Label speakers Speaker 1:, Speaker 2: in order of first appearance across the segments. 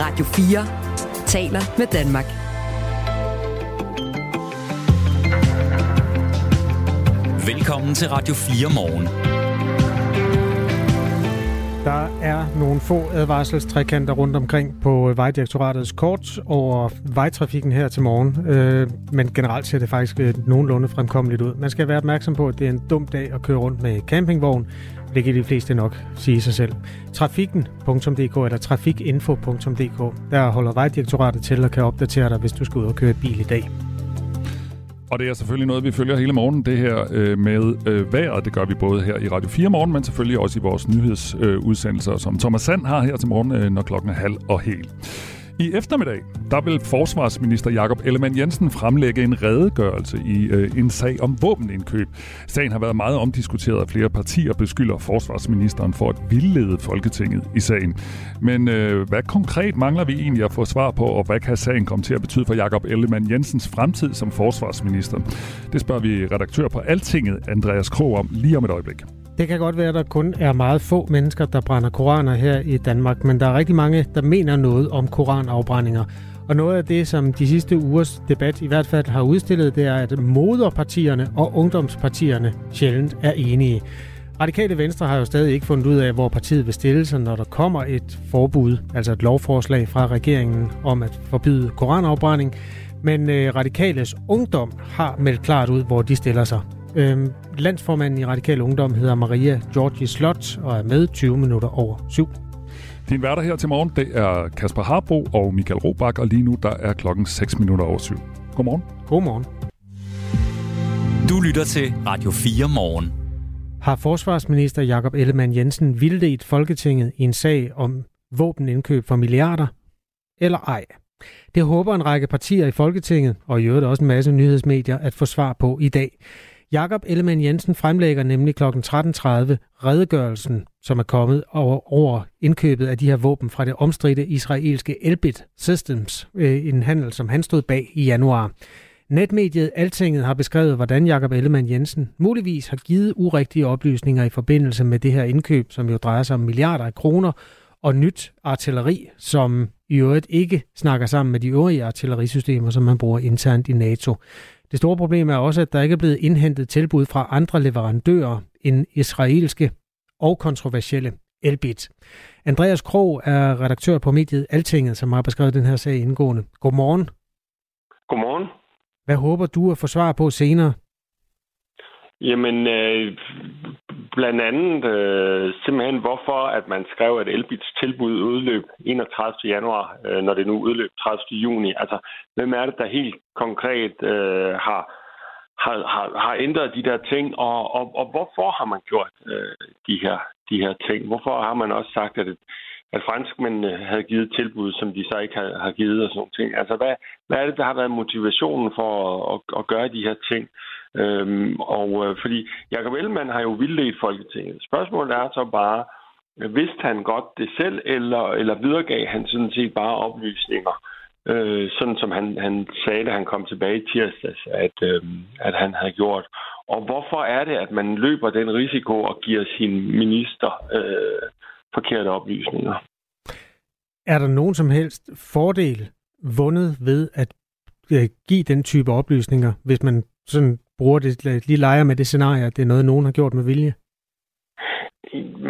Speaker 1: Radio 4 taler med Danmark.
Speaker 2: Velkommen til Radio 4 morgen.
Speaker 3: Er nogle få advarselstrækanter rundt omkring på øh, Vejdirektoratets kort over vejtrafikken her til morgen. Øh, men generelt ser det faktisk øh, nogenlunde fremkommeligt ud. Man skal være opmærksom på, at det er en dum dag at køre rundt med campingvogn. Det kan de fleste nok sige sig selv. Trafikken.dk eller trafikinfo.dk. Der holder Vejdirektoratet til og kan opdatere dig, hvis du skal ud og køre bil i dag.
Speaker 4: Og det er selvfølgelig noget, vi følger hele morgen, det her øh, med øh, vejret. Det gør vi både her i Radio 4 morgen, men selvfølgelig også i vores nyhedsudsendelser, øh, som Thomas Sand har her til morgen, øh, når klokken er halv og hel. I eftermiddag, der vil forsvarsminister Jakob Ellemann Jensen fremlægge en redegørelse i øh, en sag om våbenindkøb. Sagen har været meget omdiskuteret, og flere partier beskylder forsvarsministeren for at vildlede Folketinget i sagen. Men øh, hvad konkret mangler vi egentlig at få svar på, og hvad kan sagen komme til at betyde for Jakob Ellemann Jensens fremtid som forsvarsminister? Det spørger vi redaktør på Altinget, Andreas Krog, om lige om et øjeblik.
Speaker 3: Det kan godt være, at der kun er meget få mennesker, der brænder koraner her i Danmark, men der er rigtig mange, der mener noget om koranafbrændinger. Og noget af det, som de sidste ugers debat i hvert fald har udstillet, det er, at moderpartierne og ungdomspartierne sjældent er enige. Radikale Venstre har jo stadig ikke fundet ud af, hvor partiet vil stille sig, når der kommer et forbud, altså et lovforslag fra regeringen om at forbyde koranafbrænding. Men øh, Radikales Ungdom har meldt klart ud, hvor de stiller sig. Øhm, landsformanden i Radikal Ungdom hedder Maria Georgi Slot og er med 20 minutter over syv.
Speaker 4: Din værter her til morgen, det er Kasper Harbo og Michael Robach, og lige nu der er klokken 6 minutter over syv. Godmorgen.
Speaker 3: Godmorgen.
Speaker 2: Du lytter til Radio 4 morgen.
Speaker 3: Har forsvarsminister Jakob Ellemann Jensen vildledt Folketinget i en sag om våbenindkøb for milliarder? Eller ej? Det håber en række partier i Folketinget, og i øvrigt også en masse nyhedsmedier, at få svar på i dag. Jakob Ellemann Jensen fremlægger nemlig kl. 13.30 redegørelsen, som er kommet over, over indkøbet af de her våben fra det omstridte israelske Elbit Systems, øh, en handel, som han stod bag i januar. Netmediet Altinget har beskrevet, hvordan Jakob Ellemann Jensen muligvis har givet urigtige oplysninger i forbindelse med det her indkøb, som jo drejer sig om milliarder af kroner, og nyt artilleri, som i øvrigt ikke snakker sammen med de øvrige artillerisystemer, som man bruger internt i NATO. Det store problem er også, at der ikke er blevet indhentet tilbud fra andre leverandører end israelske og kontroversielle Elbit. Andreas Krog er redaktør på mediet Altinget, som har beskrevet den her sag indgående. Godmorgen.
Speaker 5: Godmorgen.
Speaker 3: Hvad håber du at få svar på senere?
Speaker 5: Jamen, øh, blandt andet øh, simpelthen hvorfor, at man skrev, at Elbits tilbud udløb 31. januar, øh, når det nu udløb 30. juni. Altså, hvem er det, der helt konkret øh, har, har, har, har ændret de der ting, og, og, og hvorfor har man gjort øh, de, her, de her ting? Hvorfor har man også sagt, at, at franskmændene øh, havde givet tilbud, som de så ikke har, har givet og sådan ting? Altså, hvad, hvad er det, der har været motivationen for at, at, at gøre de her ting? Øhm, og øh, fordi Jacob Ellemann har jo vildledt Folketinget. Spørgsmålet er så bare, vidste han godt det selv, eller, eller videregav han sådan set bare oplysninger, øh, sådan som han, han sagde, da han kom tilbage i tirsdags, at, øh, at han havde gjort. Og hvorfor er det, at man løber den risiko og giver sin minister øh, forkerte oplysninger?
Speaker 3: Er der nogen som helst fordel vundet ved at øh, give den type oplysninger, hvis man sådan bruger det, øh, lige leger med det scenarie, at det er noget, nogen har gjort med vilje?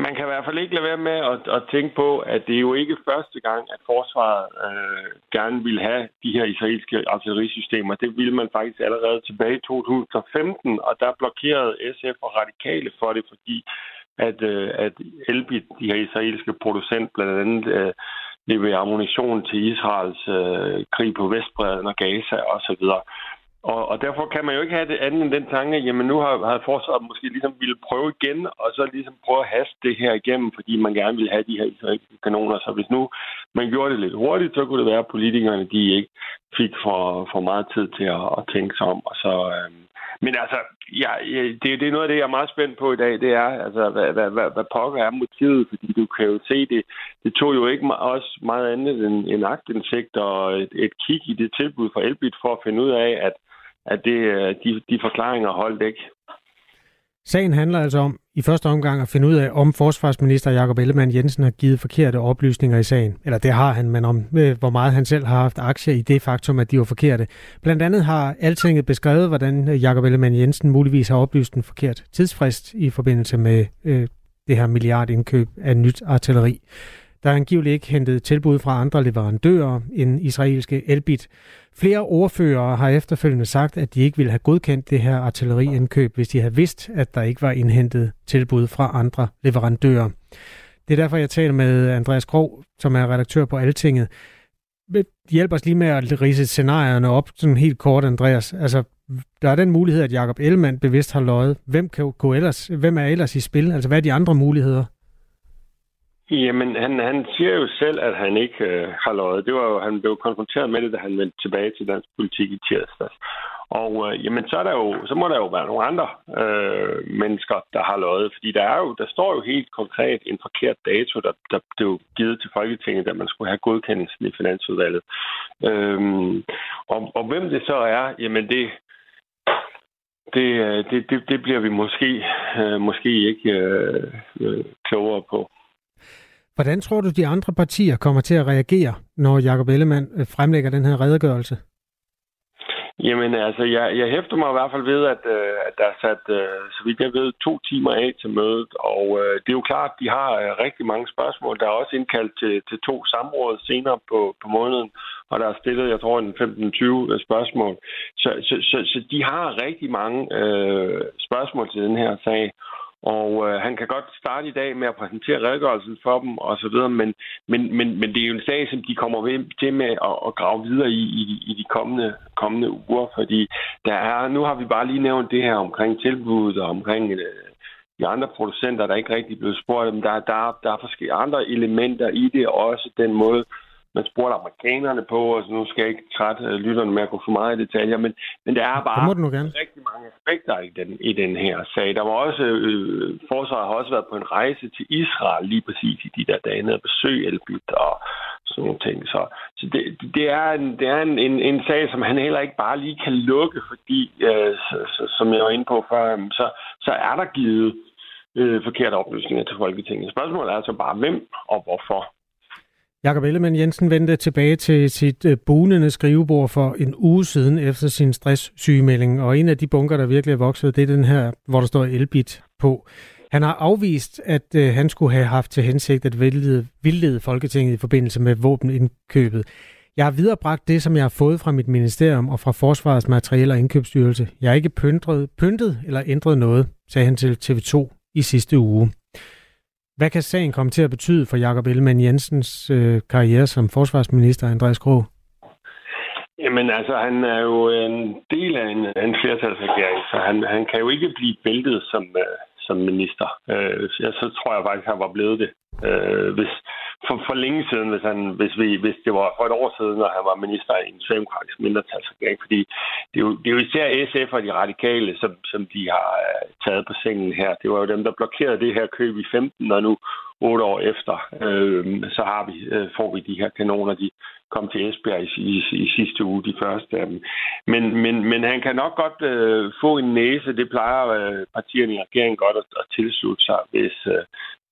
Speaker 5: Man kan i hvert fald ikke lade være med at, at tænke på, at det er jo ikke første gang, at forsvaret øh, gerne vil have de her israelske artillerisystemer. Det ville man faktisk allerede tilbage i 2015, og der blokerede SF og radikale for det, fordi at, øh, at Elbit, de her israelske producent, blandt andet øh, leverer ammunition til Israels øh, krig på Vestbredden og Gaza osv. Og, og og derfor kan man jo ikke have det andet end den tanke, jamen nu har, har forsvaret måske ligesom ville prøve igen, og så ligesom prøve at haste det her igennem, fordi man gerne vil have de her israelske kanoner. Så hvis nu man gjorde det lidt hurtigt, så kunne det være, at politikerne de ikke fik for, for meget tid til at, at tænke sig om. Og så, øhm, men altså, ja, øh, det, det er noget af det, jeg er meget spændt på i dag. Det er, altså, hvad, hvad, hvad, hvad pokker er motivet? Fordi du kan jo se, det, det tog jo ikke også meget andet end en agtindsigt og et, et kig i det tilbud for Elbit for at finde ud af, at at det, øh, de, de forklaringer holdt ikke.
Speaker 3: Sagen handler altså om i første omgang at finde ud af, om forsvarsminister Jakob Ellemann Jensen har givet forkerte oplysninger i sagen. Eller det har han, men om øh, hvor meget han selv har haft aktier i det faktum, at de var forkerte. Blandt andet har Altinget beskrevet, hvordan øh, Jakob Ellemann Jensen muligvis har oplyst en forkert tidsfrist i forbindelse med øh, det her milliardindkøb af nyt artilleri. Der angiveligt ikke hentet tilbud fra andre leverandører end israelske Elbit. Flere ordfører har efterfølgende sagt, at de ikke ville have godkendt det her artilleriindkøb, hvis de havde vidst, at der ikke var indhentet tilbud fra andre leverandører. Det er derfor, jeg taler med Andreas Krog, som er redaktør på Altinget. Hjælp os lige med at rise scenarierne op, sådan helt kort, Andreas. Altså, der er den mulighed, at Jakob Ellemann bevidst har løjet. Hvem, kan gå ellers, hvem er ellers i spil? Altså, hvad er de andre muligheder?
Speaker 5: Jamen, han, han siger jo selv, at han ikke øh, har løjet. Det var jo, han blev konfronteret med det, da han vendte tilbage til dansk politik i tirsdags. Og øh, jamen, så, er der jo, så må der jo være nogle andre øh, mennesker, der har løjet. Fordi der, er jo, der står jo helt konkret en forkert dato, der, der blev givet til Folketinget, da man skulle have godkendelsen i Finansudvalget. Øh, og, og hvem det så er, jamen det, det, øh, det, det, det bliver vi måske, øh, måske ikke øh, øh, klogere på.
Speaker 3: Hvordan tror du, de andre partier kommer til at reagere, når Jacob Ellemann øh, fremlægger den her redegørelse?
Speaker 5: Jamen altså, jeg, jeg hæfter mig i hvert fald ved, at, øh, at der er sat, øh, så vidt jeg ved, to timer af til mødet. Og øh, det er jo klart, at de har øh, rigtig mange spørgsmål. Der er også indkaldt til, til to samråd senere på, på måneden, og der er stillet, jeg tror, en 15-20 øh, spørgsmål. Så, så, så, så de har rigtig mange øh, spørgsmål til den her sag. Og øh, han kan godt starte i dag med at præsentere redegørelsen for dem og så videre, men, men, men, men det er jo en sag, som de kommer til med at, at grave videre i, i, i de kommende, kommende uger, fordi der er, nu har vi bare lige nævnt det her omkring tilbuddet og omkring øh, de andre producenter, der ikke rigtig blev spurgt, men der, der, der er forskellige andre elementer i det, og også den måde, man spurgte amerikanerne på, og så nu skal jeg ikke trætte øh, lytterne med at gå for meget i detaljer, men, men der er bare rigtig mange aspekter i den, i den her sag. Der var også, øh, forsvaret har også været på en rejse til Israel lige præcis i de der dage nede at besøge Elbit og sådan nogle ting. Så, så det, det er, en, det er en, en, en sag, som han heller ikke bare lige kan lukke, fordi, øh, så, så, som jeg var inde på før, så, så er der givet øh, forkerte oplysninger til Folketinget. Spørgsmålet er altså bare, hvem og hvorfor.
Speaker 3: Jakob Ellemann Jensen vendte tilbage til sit øh, bunende skrivebord for en uge siden efter sin stresssygemelding, og en af de bunker, der virkelig er vokset, det er den her, hvor der står Elbit på. Han har afvist, at øh, han skulle have haft til hensigt at vildlede, vildlede Folketinget i forbindelse med våbenindkøbet. Jeg har viderebragt det, som jeg har fået fra mit ministerium og fra Forsvarets Materiel- og Indkøbsstyrelse. Jeg har ikke pyntet, pyntet eller ændret noget, sagde han til TV2 i sidste uge. Hvad kan sagen komme til at betyde for Jakob Ellemann Jensens øh, karriere som forsvarsminister, Andreas Krog?
Speaker 5: Jamen altså, han er jo en del af en, en flertalsregering, så han, han kan jo ikke blive væltet som, øh, som minister. Øh, så, så tror jeg faktisk, han var blevet det. Øh, hvis, for, for længe siden, hvis, han, hvis, vi, hvis det var for et år siden, når han var minister i en socialdemokratisk mindretalsregering. Fordi det er, jo, det er jo især SF og de radikale, som, som de har øh, taget på sengen her. Det var jo dem, der blokerede det her køb i 15, og nu otte år efter, øh, så har vi, øh, får vi de her kanoner. De kom til Esbjerg i, i, i sidste uge, de første af dem. Men, men, men han kan nok godt øh, få en næse. Det plejer øh, partierne i regeringen godt at, at tilslutte sig, hvis, øh,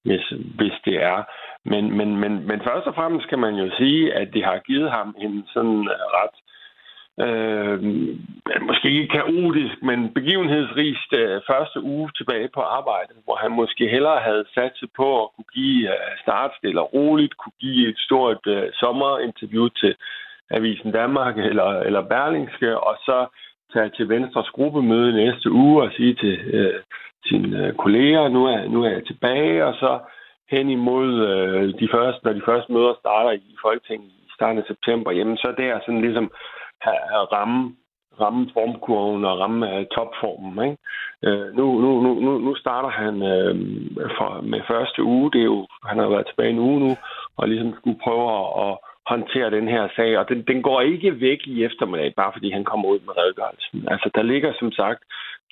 Speaker 5: hvis, hvis det er. Men, men, men, men først og fremmest kan man jo sige, at det har givet ham en sådan øh, ret øh, måske ikke kaotisk, men begivenhedsrigt øh, første uge tilbage på arbejde, hvor han måske hellere havde sat sig på at kunne give øh, start stille og roligt, kunne give et stort øh, sommerinterview til Avisen Danmark eller, eller Berlingske, og så tage til Venstres gruppemøde næste uge og sige til øh, sine øh, kolleger, nu er, nu er jeg tilbage, og så hen imod øh, de første, når de første møder starter i Folketinget i starten af september, jamen så der sådan ligesom at ramme, ramme formkurven og ramme uh, topformen. Ikke? Uh, nu, nu, nu, nu starter han øh, uh, for, med første uge. Det er jo, han har været tilbage en uge nu, og ligesom skulle prøve at, at håndtere den her sag. Og den, den går ikke væk i eftermiddag, bare fordi han kommer ud med redegørelsen. Altså, der ligger som sagt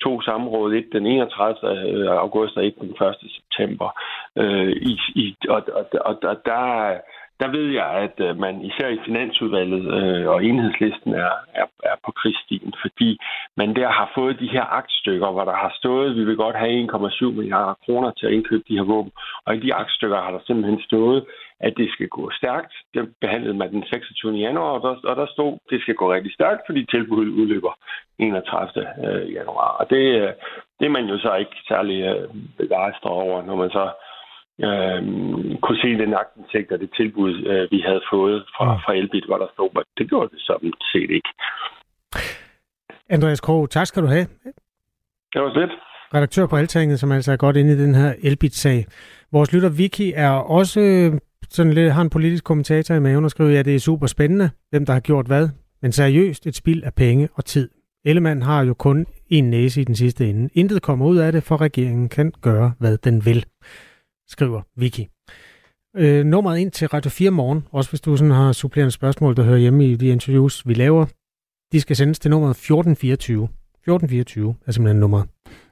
Speaker 5: to samråd, et den 31. august og et den 1. september. Øh, i, i, og, og, og, og der, der ved jeg, at øh, man især i Finansudvalget øh, og enhedslisten er, er, er på krigsstien, fordi man der har fået de her aktstykker, hvor der har stået, at vi vil godt have 1,7 milliarder kroner til at indkøbe de her våben. Og i de aktstykker har der simpelthen stået, at det skal gå stærkt. Det behandlede man den 26. januar, og der, og der stod, at det skal gå rigtig stærkt, fordi tilbuddet udløber 31. Øh, januar. Og det, øh, det er man jo så ikke særlig begejstret over, når man så øh, kunne se den aktindsigt og det tilbud, øh, vi havde fået fra, mm. fra Elbit, hvor der stod, det gjorde det sådan set ikke.
Speaker 3: Andreas Krog, tak skal du have.
Speaker 5: Det var lidt.
Speaker 3: Redaktør på Altinget, som altså er godt inde i den her Elbit-sag. Vores lytter Vicky er også sådan lidt, har en politisk kommentator i maven og skriver, at ja, det er super spændende, hvem der har gjort hvad, men seriøst et spild af penge og tid. Ellemann har jo kun en næse i den sidste ende. Intet kommer ud af det, for regeringen kan gøre, hvad den vil, skriver Vicky. Øh, nummeret ind til Radio 4 morgen, også hvis du sådan har supplerende spørgsmål, der hører hjemme i de interviews, vi laver, de skal sendes til nummeret 1424. 1424 er simpelthen nummeret.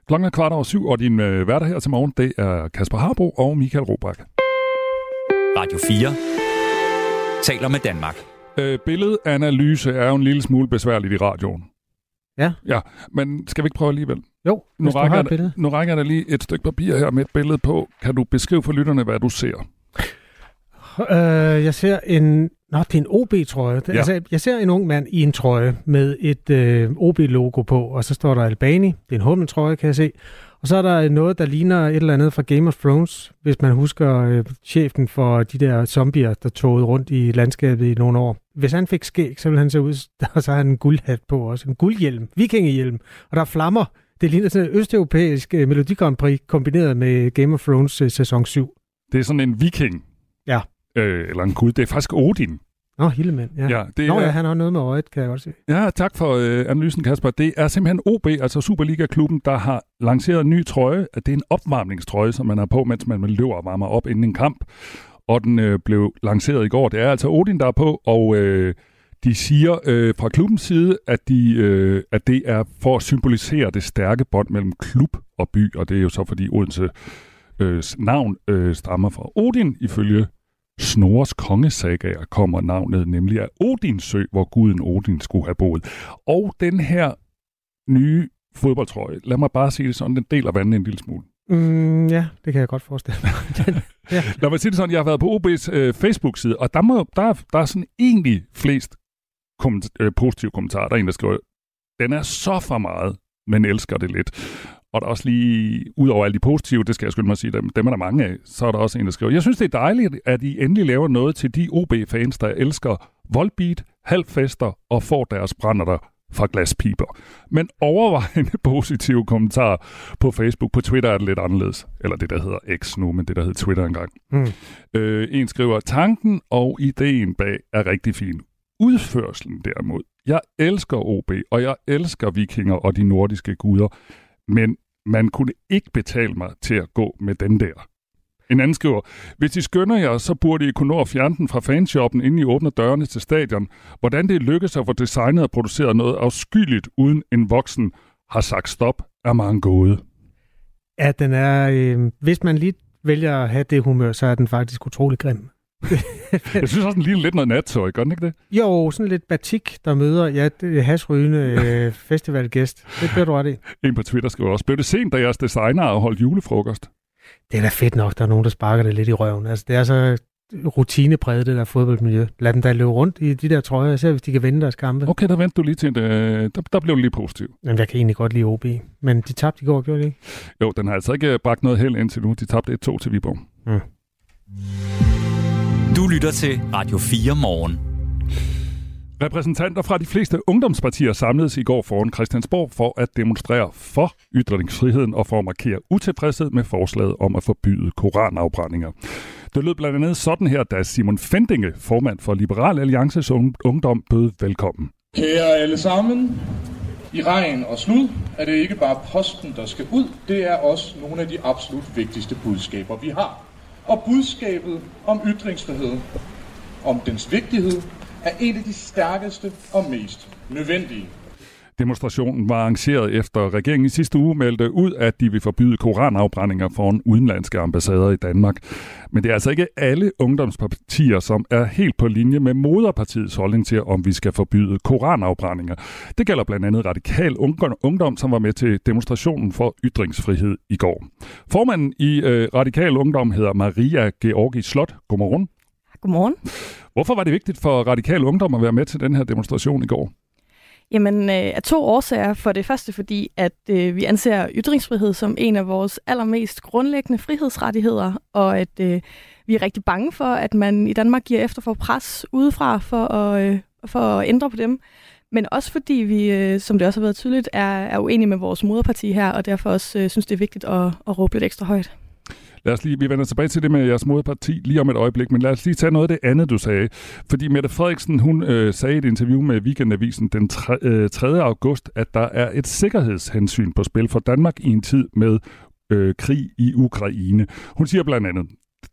Speaker 4: Klokken er kvart over syv, og din øh, hverdag her til morgen, det er Kasper Harbo og Michael Robach.
Speaker 2: Radio 4 taler med Danmark.
Speaker 4: Øh, billedanalyse er jo en lille smule besværligt i radioen.
Speaker 3: Ja.
Speaker 4: Ja, men skal vi ikke prøve alligevel?
Speaker 3: Jo,
Speaker 4: Nu
Speaker 3: hvis du
Speaker 4: rækker,
Speaker 3: har et
Speaker 4: nu rækker dig lige et stykke papir her med et billede på. Kan du beskrive for lytterne, hvad du ser?
Speaker 3: Øh, jeg ser en... Nå, det er en OB-trøje. Ja. Altså, jeg ser en ung mand i en trøje med et øh, OB-logo på, og så står der Albani. Det er en hummeltrøje, kan jeg se. Og så er der noget, der ligner et eller andet fra Game of Thrones, hvis man husker øh, chefen for de der zombier, der togede rundt i landskabet i nogle år. Hvis han fik skæg, så ville han se ud, og så har han en guldhat på også. En guldhjelm, vikingehjelm, og der er flammer. Det ligner sådan en østeuropæisk øh, Melodi Grand Prix kombineret med Game of Thrones øh, sæson 7.
Speaker 4: Det er sådan en viking.
Speaker 3: Ja.
Speaker 4: Øh, eller en gud. Det er faktisk Odin.
Speaker 3: Nå, Hildemand, ja.
Speaker 4: Ja, det
Speaker 3: Nå
Speaker 4: er,
Speaker 3: ja, han har noget med øjet, kan jeg godt se.
Speaker 4: Ja, tak for øh, analysen, Kasper. Det er simpelthen OB, altså Superliga-klubben, der har lanceret en ny trøje. Det er en opvarmningstrøje, som man har på, mens man løber og varmer op inden en kamp. Og den øh, blev lanceret i går. Det er altså Odin, der er på, og øh, de siger øh, fra klubbens side, at, de, øh, at det er for at symbolisere det stærke bånd mellem klub og by. Og det er jo så, fordi Odense øh, navn øh, stammer fra Odin, ifølge Snores kongesagager kommer navnet nemlig af Odinsø, hvor guden Odin skulle have boet. Og den her nye fodboldtrøje, lad mig bare sige det sådan, den deler vandet en lille smule.
Speaker 3: Mm, ja, det kan jeg godt forestille mig. Ja.
Speaker 4: Lad mig sige det sådan, jeg har været på OB's øh, Facebook-side, og der, må, der, er- der er sådan egentlig flest komment- øh, positive kommentarer. Der er en, der skriver, den er så for meget, men elsker det lidt. Og der er også lige, ud over alle de positive, det skal jeg skynde mig at sige, dem, dem er der mange af, så er der også en, der skriver, jeg synes, det er dejligt, at I endelig laver noget til de OB-fans, der elsker voldbeat, halvfester og får deres brænder der fra glaspiber. Men overvejende positive kommentarer på Facebook. På Twitter er det lidt anderledes. Eller det, der hedder X nu, men det, der hed Twitter engang.
Speaker 3: Mm.
Speaker 4: Øh, en skriver, tanken og ideen bag er rigtig fin. Udførselen derimod. Jeg elsker OB, og jeg elsker vikinger og de nordiske guder, men man kunne ikke betale mig til at gå med den der. En anden skriver, hvis I skynder jer, så burde I kunne nå at fjerne den fra fanshoppen, inden I åbner dørene til stadion. Hvordan det lykkes at få designet og produceret noget afskyeligt, uden en voksen har sagt stop, er mange gåde.
Speaker 3: ja, den er... Øh, hvis man lige vælger at have det humør, så er den faktisk utrolig grim.
Speaker 4: Jeg synes også, den ligner lidt noget nattøj, gør den ikke det?
Speaker 3: Jo, sådan lidt batik, der møder ja, det hasrygende øh, festivalgæst. Det bliver du ret i.
Speaker 4: En på Twitter skriver også, blev det sent, da jeres designer har holdt julefrokost?
Speaker 3: Det er da fedt nok, der er nogen, der sparker det lidt i røven. Altså, det er så rutinepræget, det der fodboldmiljø. Lad dem da løbe rundt i de der trøjer, især hvis de kan vinde deres kampe.
Speaker 4: Okay, der venter du lige til, en, øh, der, der blev du lige positiv.
Speaker 3: Jamen, jeg kan egentlig godt lide OB, men de tabte i går, gjorde de ikke?
Speaker 4: Jo, den har altså ikke bragt noget held indtil nu. De tabte 1-2 til Viborg.
Speaker 2: Du lytter til Radio 4 morgen.
Speaker 4: Repræsentanter fra de fleste ungdomspartier samledes i går foran Christiansborg for at demonstrere for ytringsfriheden og for at markere utilfredshed med forslaget om at forbyde koranafbrændinger. Det lød blandt andet sådan her, da Simon Fendinge, formand for Liberal Alliances Ung- Ungdom, bød velkommen.
Speaker 6: Kære alle sammen, i regn og slud er det ikke bare posten, der skal ud, det er også nogle af de absolut vigtigste budskaber, vi har. Og budskabet om ytringsfrihed, om dens vigtighed, er et af de stærkeste og mest nødvendige.
Speaker 4: Demonstrationen var arrangeret efter regeringen i sidste uge meldte ud, at de vil forbyde koranafbrændinger foran udenlandske ambassader i Danmark. Men det er altså ikke alle ungdomspartier, som er helt på linje med moderpartiets holdning til, om vi skal forbyde koranafbrændinger. Det gælder blandt andet Radikal Ungdom, som var med til demonstrationen for ytringsfrihed i går. Formanden i øh, Radikal Ungdom hedder Maria Georgi Slot. Godmorgen.
Speaker 7: Godmorgen.
Speaker 4: Hvorfor var det vigtigt for Radikal Ungdom at være med til den her demonstration i går?
Speaker 7: Jamen, øh, af to årsager. For det første fordi, at øh, vi anser ytringsfrihed som en af vores allermest grundlæggende frihedsrettigheder, og at øh, vi er rigtig bange for, at man i Danmark giver efter for pres udefra for at, øh, for at ændre på dem. Men også fordi vi, øh, som det også har været tydeligt, er, er uenige med vores moderparti her, og derfor også øh, synes, det er vigtigt at, at råbe lidt ekstra højt.
Speaker 4: Lad os lige, vi vender tilbage til det med jeres modparti lige om et øjeblik, men lad os lige tage noget af det andet, du sagde. Fordi Mette Frederiksen, hun øh, sagde i et interview med Weekendavisen den 3. Øh, 3. august, at der er et sikkerhedshensyn på spil for Danmark i en tid med øh, krig i Ukraine. Hun siger blandt andet,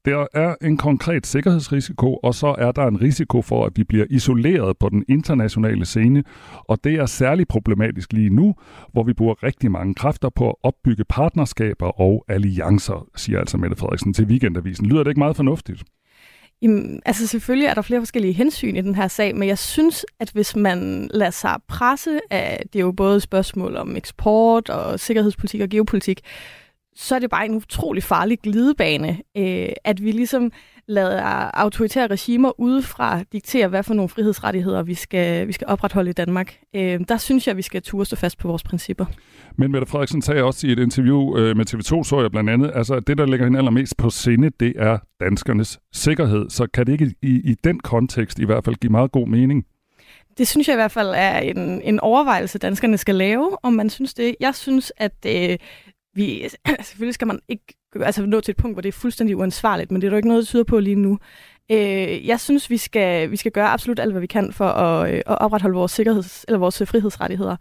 Speaker 4: der er en konkret sikkerhedsrisiko, og så er der en risiko for, at vi bliver isoleret på den internationale scene, og det er særligt problematisk lige nu, hvor vi bruger rigtig mange kræfter på at opbygge partnerskaber og alliancer, siger altså Mette Frederiksen til Weekendavisen. Lyder det ikke meget fornuftigt?
Speaker 7: Jamen, altså selvfølgelig er der flere forskellige hensyn i den her sag, men jeg synes, at hvis man lader sig presse af, det er jo både spørgsmål om eksport og sikkerhedspolitik og geopolitik, så er det bare en utrolig farlig glidebane, øh, at vi ligesom lader autoritære regimer udefra diktere, hvad for nogle frihedsrettigheder vi skal, vi skal opretholde i Danmark. Øh, der synes jeg, at vi skal turde stå fast på vores principper.
Speaker 4: Men Mette Frederiksen sagde også i et interview øh, med TV2, så jeg blandt andet, altså at det, der ligger hende allermest på sinde, det er danskernes sikkerhed. Så kan det ikke i, i den kontekst i hvert fald give meget god mening?
Speaker 7: Det synes jeg i hvert fald er en, en overvejelse, danskerne skal lave, om man synes det. Jeg synes, at øh, vi, selvfølgelig skal man ikke altså nå til et punkt, hvor det er fuldstændig uansvarligt, men det er jo ikke noget, der tyder på lige nu. Øh, jeg synes, vi skal, vi skal gøre absolut alt, hvad vi kan for at, øh, at opretholde vores, sikkerheds, eller vores øh, frihedsrettigheder.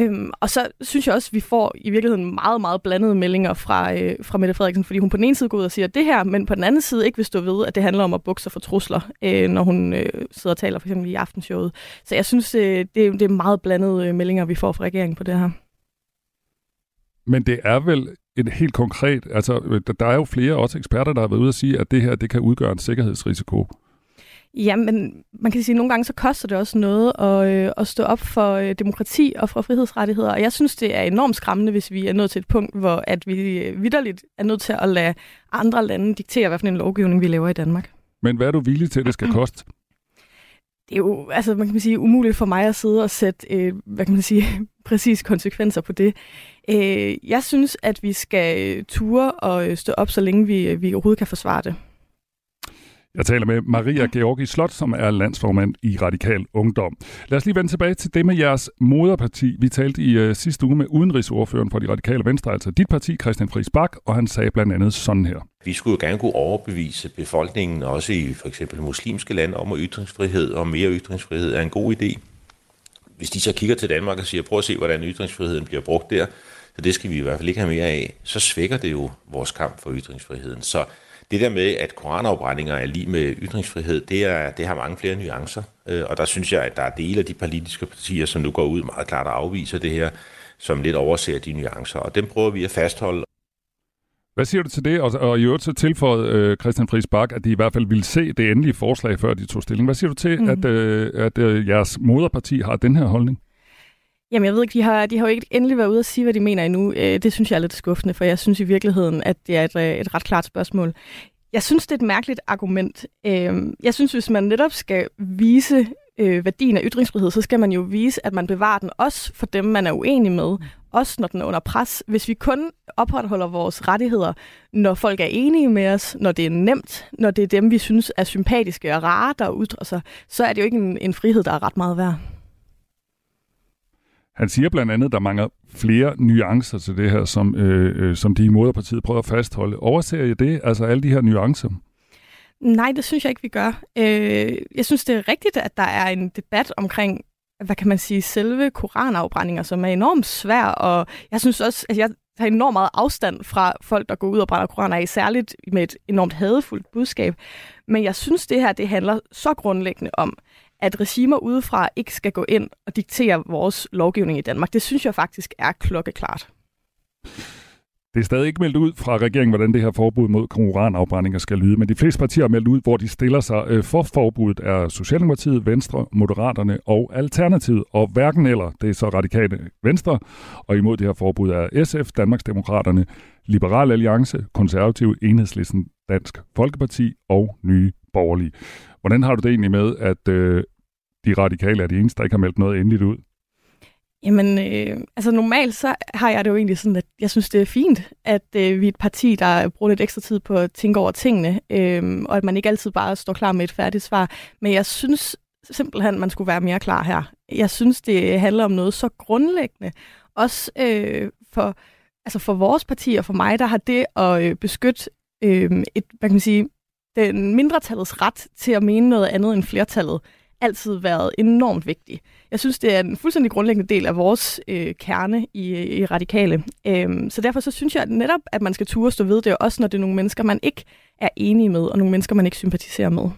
Speaker 7: Øhm, og så synes jeg også, at vi får i virkeligheden meget, meget blandede meldinger fra, øh, fra Mette Frederiksen, fordi hun på den ene side går ud og siger det her, men på den anden side ikke vil stå ved, at det handler om at bukse for trusler, øh, når hun øh, sidder og taler for eksempel i aftenshowet. Så jeg synes, øh, det, det er meget blandede øh, meldinger, vi får fra regeringen på det her.
Speaker 4: Men det er vel et helt konkret, altså der er jo flere også eksperter, der har været ude at sige, at det her det kan udgøre en sikkerhedsrisiko.
Speaker 7: Ja, men man kan sige, at nogle gange så koster det også noget at, øh, at stå op for øh, demokrati og for frihedsrettigheder. Og jeg synes, det er enormt skræmmende, hvis vi er nået til et punkt, hvor at vi øh, vidderligt er nødt til at lade andre lande diktere, hvad for en lovgivning vi laver i Danmark.
Speaker 4: Men hvad er du villig til, at det skal koste?
Speaker 7: Det er jo, altså man kan sige, umuligt for mig at sidde og sætte, øh, hvad kan man sige, præcis konsekvenser på det. Øh, jeg synes, at vi skal øh, ture og øh, stå op, så længe vi, øh, vi overhovedet kan forsvare det.
Speaker 4: Jeg taler med Maria Georgi Slot, som er landsformand i Radikal Ungdom. Lad os lige vende tilbage til det med jeres moderparti. Vi talte i øh, sidste uge med udenrigsordføreren for de radikale venstre, altså dit parti, Christian Friis Bak, og han sagde blandt andet sådan her.
Speaker 8: Vi skulle jo gerne kunne overbevise befolkningen, også i for eksempel muslimske lande, om at ytringsfrihed og mere ytringsfrihed er en god idé. Hvis de så kigger til Danmark og siger, prøv at se, hvordan ytringsfriheden bliver brugt der, så det skal vi i hvert fald ikke have mere af, så svækker det jo vores kamp for ytringsfriheden. Så det der med, at koranafbrændinger er lige med ytringsfrihed, det, er, det har mange flere nuancer. Øh, og der synes jeg, at der er dele af de politiske partier, som nu går ud meget klart og afviser det her, som lidt overser de nuancer. Og dem prøver vi at fastholde.
Speaker 4: Hvad siger du til det? Og, og i øvrigt så tilføjet øh, Christian Friis Bak, at de i hvert fald ville se det endelige forslag, før de tog stilling. Hvad siger du til, mm. at, øh, at øh, jeres moderparti har den her holdning?
Speaker 7: Jamen, jeg ved ikke, de har, de har jo ikke endelig været ude at sige, hvad de mener endnu. Øh, det synes jeg er lidt skuffende, for jeg synes i virkeligheden, at det er et, øh, et ret klart spørgsmål. Jeg synes, det er et mærkeligt argument. Øhm, jeg synes, hvis man netop skal vise øh, værdien af ytringsfrihed, så skal man jo vise, at man bevarer den også for dem, man er uenig med, også når den er under pres. Hvis vi kun opretholder vores rettigheder, når folk er enige med os, når det er nemt, når det er dem, vi synes er sympatiske og rare, der ytrer sig, så er det jo ikke en, en frihed, der er ret meget værd.
Speaker 4: Han siger blandt andet, at der mangler flere nuancer til det her, som, øh, øh, som de i moderpartiet prøver at fastholde. Overser I det, altså alle de her nuancer?
Speaker 7: Nej, det synes jeg ikke, vi gør. Øh, jeg synes, det er rigtigt, at der er en debat omkring, hvad kan man sige, selve koranafbrændinger, som er enormt svær, og jeg synes også, at jeg tager enormt meget afstand fra folk, der går ud og brænder koraner af, særligt med et enormt hadefuldt budskab. Men jeg synes, det her det handler så grundlæggende om, at regimer udefra ikke skal gå ind og diktere vores lovgivning i Danmark. Det synes jeg faktisk er klokkeklart.
Speaker 4: Det er stadig ikke meldt ud fra regeringen, hvordan det her forbud mod koranafbrændinger skal lyde, men de fleste partier har meldt ud, hvor de stiller sig øh, for forbuddet er Socialdemokratiet, Venstre, Moderaterne og Alternativet, og hverken eller, det er så radikale Venstre, og imod det her forbud er SF, Danmarksdemokraterne, Liberal Alliance, Konservative, Enhedslisten, Dansk Folkeparti og Nye Borgerlige. Hvordan har du det egentlig med, at øh, de radikale er de eneste, der ikke har meldt noget endeligt ud?
Speaker 7: Jamen, øh, altså normalt så har jeg det jo egentlig sådan, at jeg synes, det er fint, at øh, vi er et parti, der bruger lidt ekstra tid på at tænke over tingene, øh, og at man ikke altid bare står klar med et færdigt svar. Men jeg synes simpelthen, man skulle være mere klar her. Jeg synes, det handler om noget så grundlæggende. Også øh, for, altså for vores parti og for mig, der har det at øh, beskytte øh, et, hvad kan man sige, den mindretallets ret til at mene noget andet end flertallet, altid været enormt vigtig. Jeg synes, det er en fuldstændig grundlæggende del af vores øh, kerne i, i radikale. Øhm, så derfor så synes jeg at netop, at man skal ture stå ved det, også når det er nogle mennesker, man ikke er enige med, og nogle mennesker, man ikke sympatiserer med.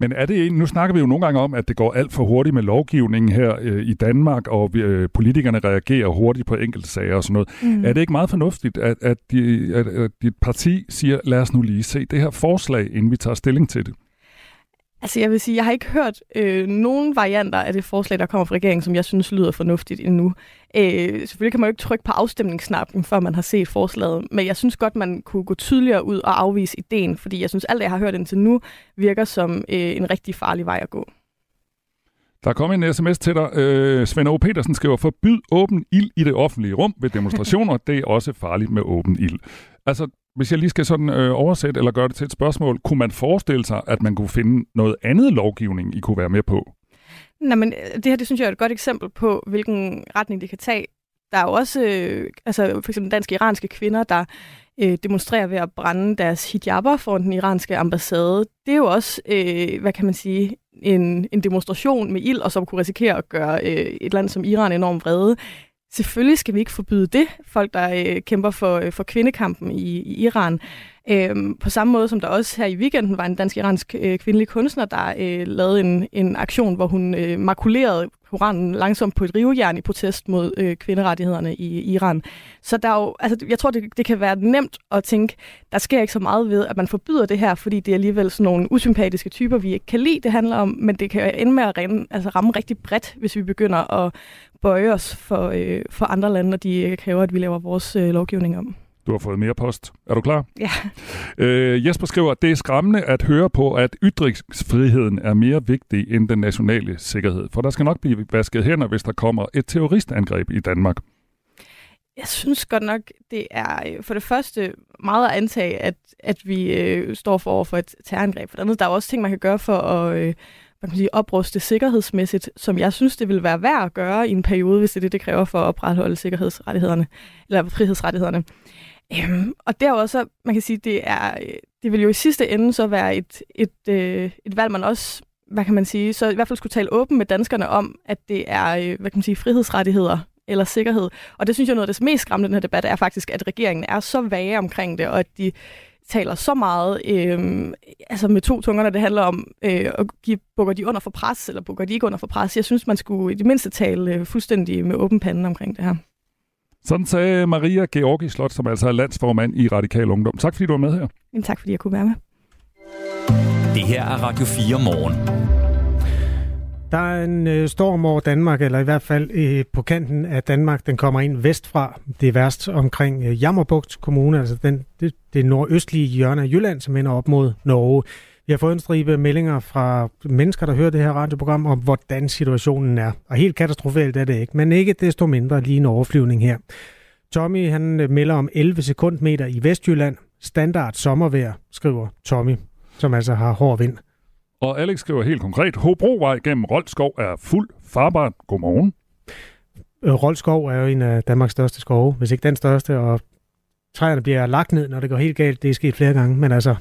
Speaker 4: Men er det nu snakker vi jo nogle gange om, at det går alt for hurtigt med lovgivningen her øh, i Danmark, og øh, politikerne reagerer hurtigt på enkelte sager og sådan noget. Mm. Er det ikke meget fornuftigt, at, at, de, at, at dit parti siger, lad os nu lige se det her forslag, inden vi tager stilling til det?
Speaker 7: Altså jeg vil sige, jeg har ikke hørt øh, nogen varianter af det forslag, der kommer fra regeringen, som jeg synes lyder fornuftigt endnu. Øh, selvfølgelig kan man jo ikke trykke på afstemningsknappen, før man har set forslaget, men jeg synes godt, man kunne gå tydeligere ud og afvise ideen, fordi jeg synes, alt det, jeg har hørt indtil nu, virker som øh, en rigtig farlig vej at gå.
Speaker 4: Der er kommet en sms til dig. Øh, Svend O. Petersen skriver, forbyd åben ild i det offentlige rum ved demonstrationer. det er også farligt med åben ild. Altså, hvis jeg lige skal sådan øh, oversætte eller gøre det til et spørgsmål, kunne man forestille sig, at man kunne finde noget andet lovgivning, I kunne være med på?
Speaker 7: Nej, men øh, det her, det synes jeg er et godt eksempel på, hvilken retning det kan tage. Der er jo også, øh, altså for eksempel danske iranske kvinder, der øh, demonstrerer ved at brænde deres hijaber foran den iranske ambassade. Det er jo også, øh, hvad kan man sige, en, en demonstration med ild, og som kunne risikere at gøre øh, et land som Iran enormt vrede. Selvfølgelig skal vi ikke forbyde det, folk der øh, kæmper for, øh, for kvindekampen i, i Iran. Øhm, på samme måde som der også her i weekenden var en dansk-iransk øh, kvindelig kunstner, der øh, lavede en, en aktion, hvor hun øh, makulerede Koranen langsomt på et rivejern i protest mod øh, kvinderettighederne i Iran. Så der er jo, altså, jeg tror, det, det kan være nemt at tænke, der sker ikke så meget ved, at man forbyder det her, fordi det er alligevel sådan nogle usympatiske typer, vi ikke kan lide, det handler om, men det kan ende med at ramme, altså ramme rigtig bredt, hvis vi begynder at bøje os for, øh, for andre lande, og de kræver, at vi laver vores øh, lovgivning om.
Speaker 4: Du har fået mere post. Er du klar?
Speaker 7: Ja.
Speaker 4: Øh, Jesper skriver, det er skræmmende at høre på, at ytringsfriheden er mere vigtig end den nationale sikkerhed. For der skal nok blive vasket hænder, hvis der kommer et terroristangreb i Danmark.
Speaker 7: Jeg synes godt nok, det er øh, for det første meget at antage, at, at vi øh, står for over for et terrorangreb. For det andet, der er også ting, man kan gøre for at øh, man kan sige, opruste sikkerhedsmæssigt, som jeg synes, det vil være værd at gøre i en periode, hvis det er det, det kræver for at opretholde sikkerhedsrettighederne, eller frihedsrettighederne. Øhm, og derudover så, man kan sige, det er, øh, det vil jo i sidste ende så være et, et, øh, et valg, man også, hvad kan man sige, så i hvert fald skulle tale åben med danskerne om, at det er, øh, hvad kan man sige, frihedsrettigheder eller sikkerhed. Og det synes jeg noget af det mest skræmmende i den her debat er faktisk, at regeringen er så vage omkring det, og at de taler så meget øh, altså med to tunger, når det handler om, øh, at give, bukker de under for pres, eller bukker de ikke under for pres. Jeg synes, man skulle i det mindste tale øh, fuldstændig med åben pande omkring det her.
Speaker 4: Sådan sagde Maria Georgi Slot, som altså er landsformand i Radikal Ungdom. Tak fordi du var med her.
Speaker 7: Jamen, tak fordi jeg kunne være med.
Speaker 2: Det her er Radio 4 morgen.
Speaker 3: Der er en øh, storm over Danmark, eller i hvert fald øh, på kanten af Danmark. Den kommer ind vestfra. Det er værst omkring øh, Jammerbugt Kommune, altså den, det, det nordøstlige hjørne af Jylland, som ender op mod Norge. Vi har fået en stribe meldinger fra mennesker, der hører det her radioprogram, om hvordan situationen er. Og helt katastrofalt er det ikke, men ikke desto mindre lige en overflyvning her. Tommy han øh, melder om 11 sekundmeter i Vestjylland. Standard sommervejr, skriver Tommy, som altså har hård vind.
Speaker 4: Og Alex skriver helt konkret, Hobrovej gennem Roldskov er fuld farbart. Godmorgen.
Speaker 3: Øh, Roldskov er jo en af Danmarks største skove, hvis ikke den største, og træerne bliver lagt ned, når det går helt galt. Det er sket flere gange, men altså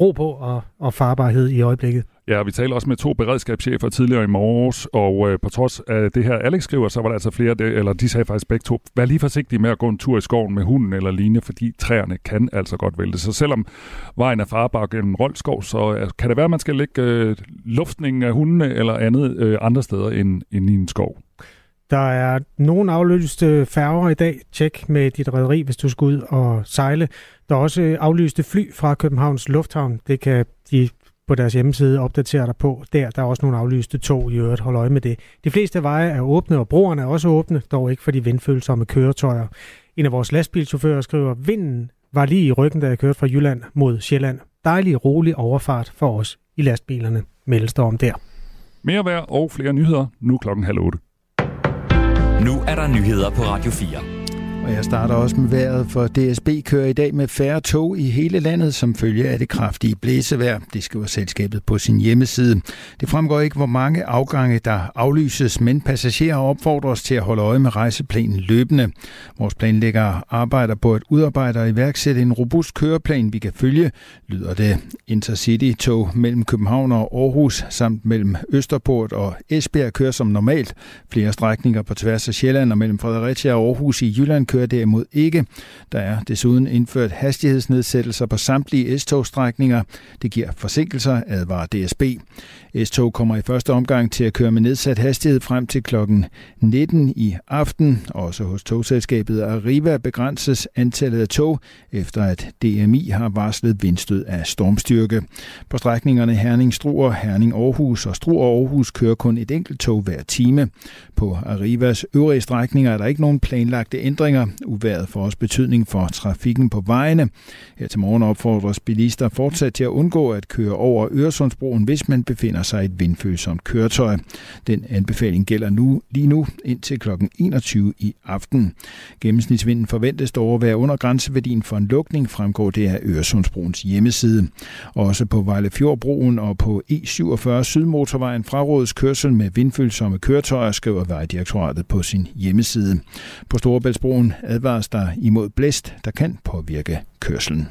Speaker 3: ro på og, og farbarhed i øjeblikket.
Speaker 4: Ja, vi taler også med to beredskabschefer tidligere i morges, og øh, på trods af det her, Alex skriver, så var der altså flere, det, eller de sagde faktisk begge to, vær lige forsigtig med at gå en tur i skoven med hunden eller lignende, fordi træerne kan altså godt vælte. Så selvom vejen er farbar gennem Roldskov, så øh, kan det være, at man skal lægge øh, luftningen af hundene eller andet øh, andre steder end, end i en skov.
Speaker 3: Der er nogle aflyste færger i dag. Tjek med dit rederi, hvis du skal ud og sejle. Der er også aflyste fly fra Københavns Lufthavn. Det kan de på deres hjemmeside opdatere dig på. Der, der er også nogle aflyste tog i øvrigt. Hold øje med det. De fleste veje er åbne, og broerne er også åbne, dog ikke for de vindfølsomme køretøjer. En af vores lastbilchauffører skriver, vinden var lige i ryggen, da jeg kørte fra Jylland mod Sjælland. Dejlig, rolig overfart for os i lastbilerne, meldes der om der.
Speaker 4: Mere vejr og flere nyheder, nu klokken halv otte.
Speaker 2: Nu er der nyheder på Radio 4.
Speaker 9: Og jeg starter også med vejret, for DSB kører i dag med færre tog i hele landet som følge af det kraftige blæsevejr. Det skriver selskabet på sin hjemmeside. Det fremgår ikke, hvor mange afgange, der aflyses, men passagerer opfordres til at holde øje med rejseplanen løbende. Vores planlægger arbejder på at udarbejde og iværksætte en robust køreplan, vi kan følge, lyder det. Intercity-tog mellem København og Aarhus samt mellem Østerport og Esbjerg kører som normalt. Flere strækninger på tværs af Sjælland og mellem Fredericia og Aarhus i Jylland kører derimod ikke. Der er desuden indført hastighedsnedsættelser på samtlige S-togstrækninger. Det giver forsinkelser, advarer DSB. S-tog kommer i første omgang til at køre med nedsat hastighed frem til kl. 19 i aften. Også hos togselskabet Arriva begrænses antallet af tog, efter at DMI har varslet vindstød af stormstyrke. På strækningerne Herning Struer, Herning Aarhus og Struer Aarhus kører kun et enkelt tog hver time. På Arrivas øvrige strækninger er der ikke nogen planlagte ændringer. Uværet får også betydning for trafikken på vejene. Her til morgen opfordres bilister fortsat til at undgå at køre over Øresundsbroen, hvis man befinder sig i et vindfølsomt køretøj. Den anbefaling gælder nu lige nu indtil kl. 21 i aften. Gennemsnitsvinden forventes dog at være under grænseværdien for en lukning, fremgår det af Øresundsbroens hjemmeside. Også på Vejlefjordbroen og på E47 Sydmotorvejen frarådes kørsel med vindfølsomme køretøjer, skriver Vejdirektoratet på sin hjemmeside. På Storebæltsbroen advares der imod blæst, der kan påvirke kørselen.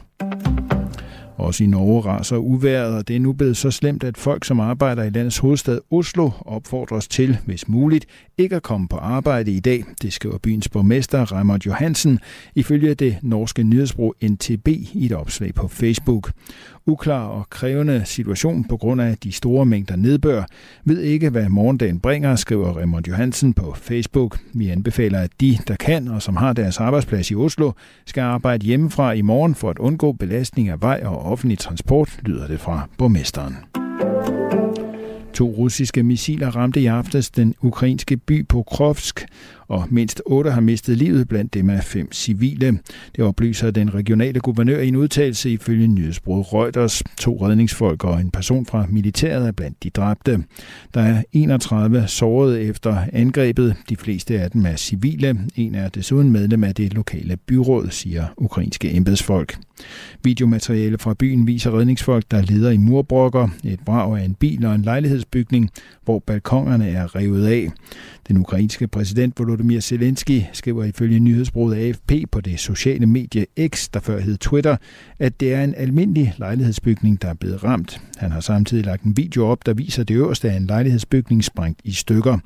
Speaker 9: Også i Norge raser uværet, og det er nu blevet så slemt, at folk, som arbejder i landets hovedstad Oslo, opfordres til, hvis muligt, ikke at komme på arbejde i dag. Det skriver byens borgmester Raimond Johansen, ifølge det norske nyhedsbrug NTB i et opslag på Facebook. Uklar og krævende situation på grund af de store mængder nedbør. Ved ikke, hvad morgendagen bringer, skriver Raymond Johansen på Facebook. Vi anbefaler, at de, der kan og som har deres arbejdsplads i Oslo, skal arbejde hjemmefra i morgen for at undgå belastning af vej og offentlig transport, lyder det fra borgmesteren. To russiske missiler ramte i aftes den ukrainske by Pokrovsk, og mindst otte har mistet livet, blandt dem er fem civile. Det oplyser den regionale guvernør i en udtalelse ifølge nyhedsbruget Reuters. To redningsfolk og en person fra militæret er blandt de dræbte. Der er 31 sårede efter angrebet. De fleste af dem er civile. En er desuden medlem af det lokale byråd, siger ukrainske embedsfolk. Videomateriale fra byen viser redningsfolk, der leder i murbrokker, et brag af en bil og en lejlighedsbygning, hvor balkongerne er revet af. Den ukrainske præsident Volodymyr Zelensky skriver ifølge nyhedsbruget AFP på det sociale medie X, der før hed Twitter, at det er en almindelig lejlighedsbygning, der er blevet ramt. Han har samtidig lagt en video op, der viser det øverste af en lejlighedsbygning sprængt i stykker.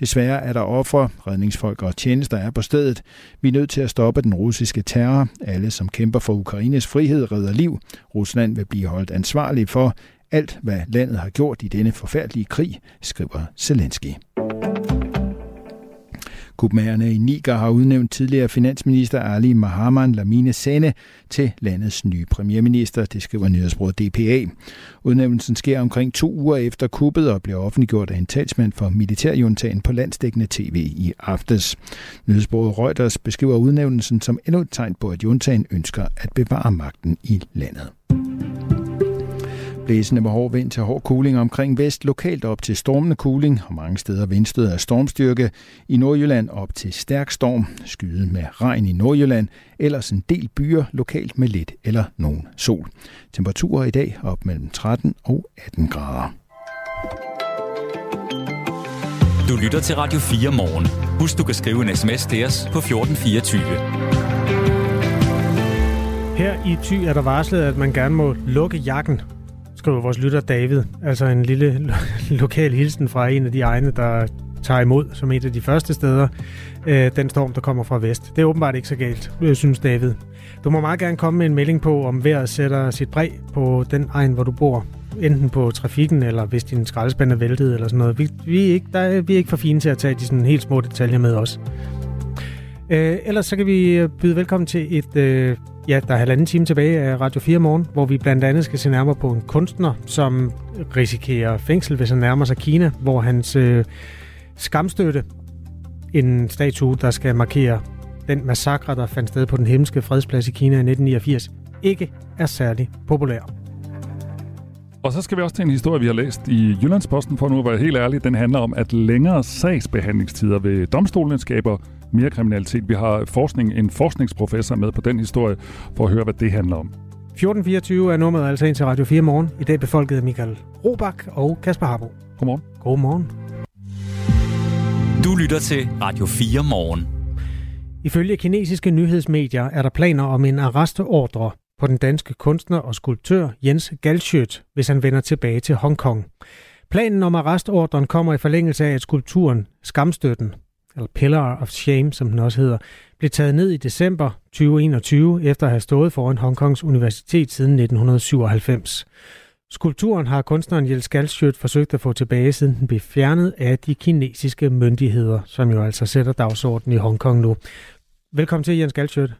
Speaker 9: Desværre er der ofre, redningsfolk og tjenester er på stedet. Vi er nødt til at stoppe den russiske terror. Alle, som kæmper for Ukraines frihed, redder liv. Rusland vil blive holdt ansvarlig for alt, hvad landet har gjort i denne forfærdelige krig, skriver Zelensky. Kubmagerne i Niger har udnævnt tidligere finansminister Ali Mahaman Lamine Sene til landets nye premierminister, det skriver nyhedsbruget DPA. Udnævnelsen sker omkring to uger efter kuppet og bliver offentliggjort af en talsmand for militærjuntagen på landsdækkende tv i aftes. Nyhedsbruget Reuters beskriver udnævnelsen som endnu et tegn på, at juntagen ønsker at bevare magten i landet. Blæsende med hård vind til hård kuling omkring vest, lokalt op til stormende kuling og mange steder vindstød af stormstyrke. I Nordjylland op til stærk storm, skyet med regn i Nordjylland, ellers en del byer lokalt med lidt eller nogen sol. Temperaturer i dag op mellem 13 og 18 grader.
Speaker 2: Du lytter til Radio 4 morgen. Husk, du kan skrive en sms til os på 1424.
Speaker 3: Her i Thy er der varslet, at man gerne må lukke jakken skriver vores lytter David. Altså en lille lokal hilsen fra en af de egne, der tager imod som et af de første steder øh, den storm, der kommer fra vest. Det er åbenbart ikke så galt, øh, synes David. Du må meget gerne komme med en melding på, om vejret sætter sit præg på den egen, hvor du bor. Enten på trafikken, eller hvis din skraldespand er væltet, eller sådan noget. Vi, vi, er ikke, der er, vi er ikke for fine til at tage de sådan helt små detaljer med os. Øh, ellers så kan vi byde velkommen til et, øh, ja, der er halvanden time tilbage af Radio 4 morgen, hvor vi blandt andet skal se nærmere på en kunstner, som risikerer fængsel, hvis han nærmer sig Kina, hvor hans øh, skamstøtte, en statue, der skal markere den massakre, der fandt sted på den hemmelige fredsplads i Kina i 1989, ikke er særlig populær.
Speaker 4: Og så skal vi også til en historie, vi har læst i Jyllandsposten, for nu at være helt ærlig. Den handler om, at længere sagsbehandlingstider ved domstolen skaber mere kriminalitet. Vi har forskning, en forskningsprofessor med på den historie, for at høre, hvad det handler om.
Speaker 3: 1424 er nummeret altså ind til Radio 4 morgen. I dag befolket af Michael Robach og Kasper Harbo.
Speaker 4: Godmorgen.
Speaker 3: Godmorgen.
Speaker 2: Du lytter til Radio 4 morgen.
Speaker 3: Ifølge kinesiske nyhedsmedier er der planer om en arrestordre på den danske kunstner og skulptør Jens Galschiøt, hvis han vender tilbage til Hongkong. Planen om arrestordren kommer i forlængelse af, at skulpturen Skamstøtten, eller Pillar of Shame, som den også hedder, blev taget ned i december 2021 efter at have stået foran Hongkongs Universitet siden 1997. Skulpturen har kunstneren Jens Galschiøt forsøgt at få tilbage, siden den blev fjernet af de kinesiske myndigheder, som jo altså sætter dagsordenen i Hongkong nu. Velkommen til, Jens Galschiøt.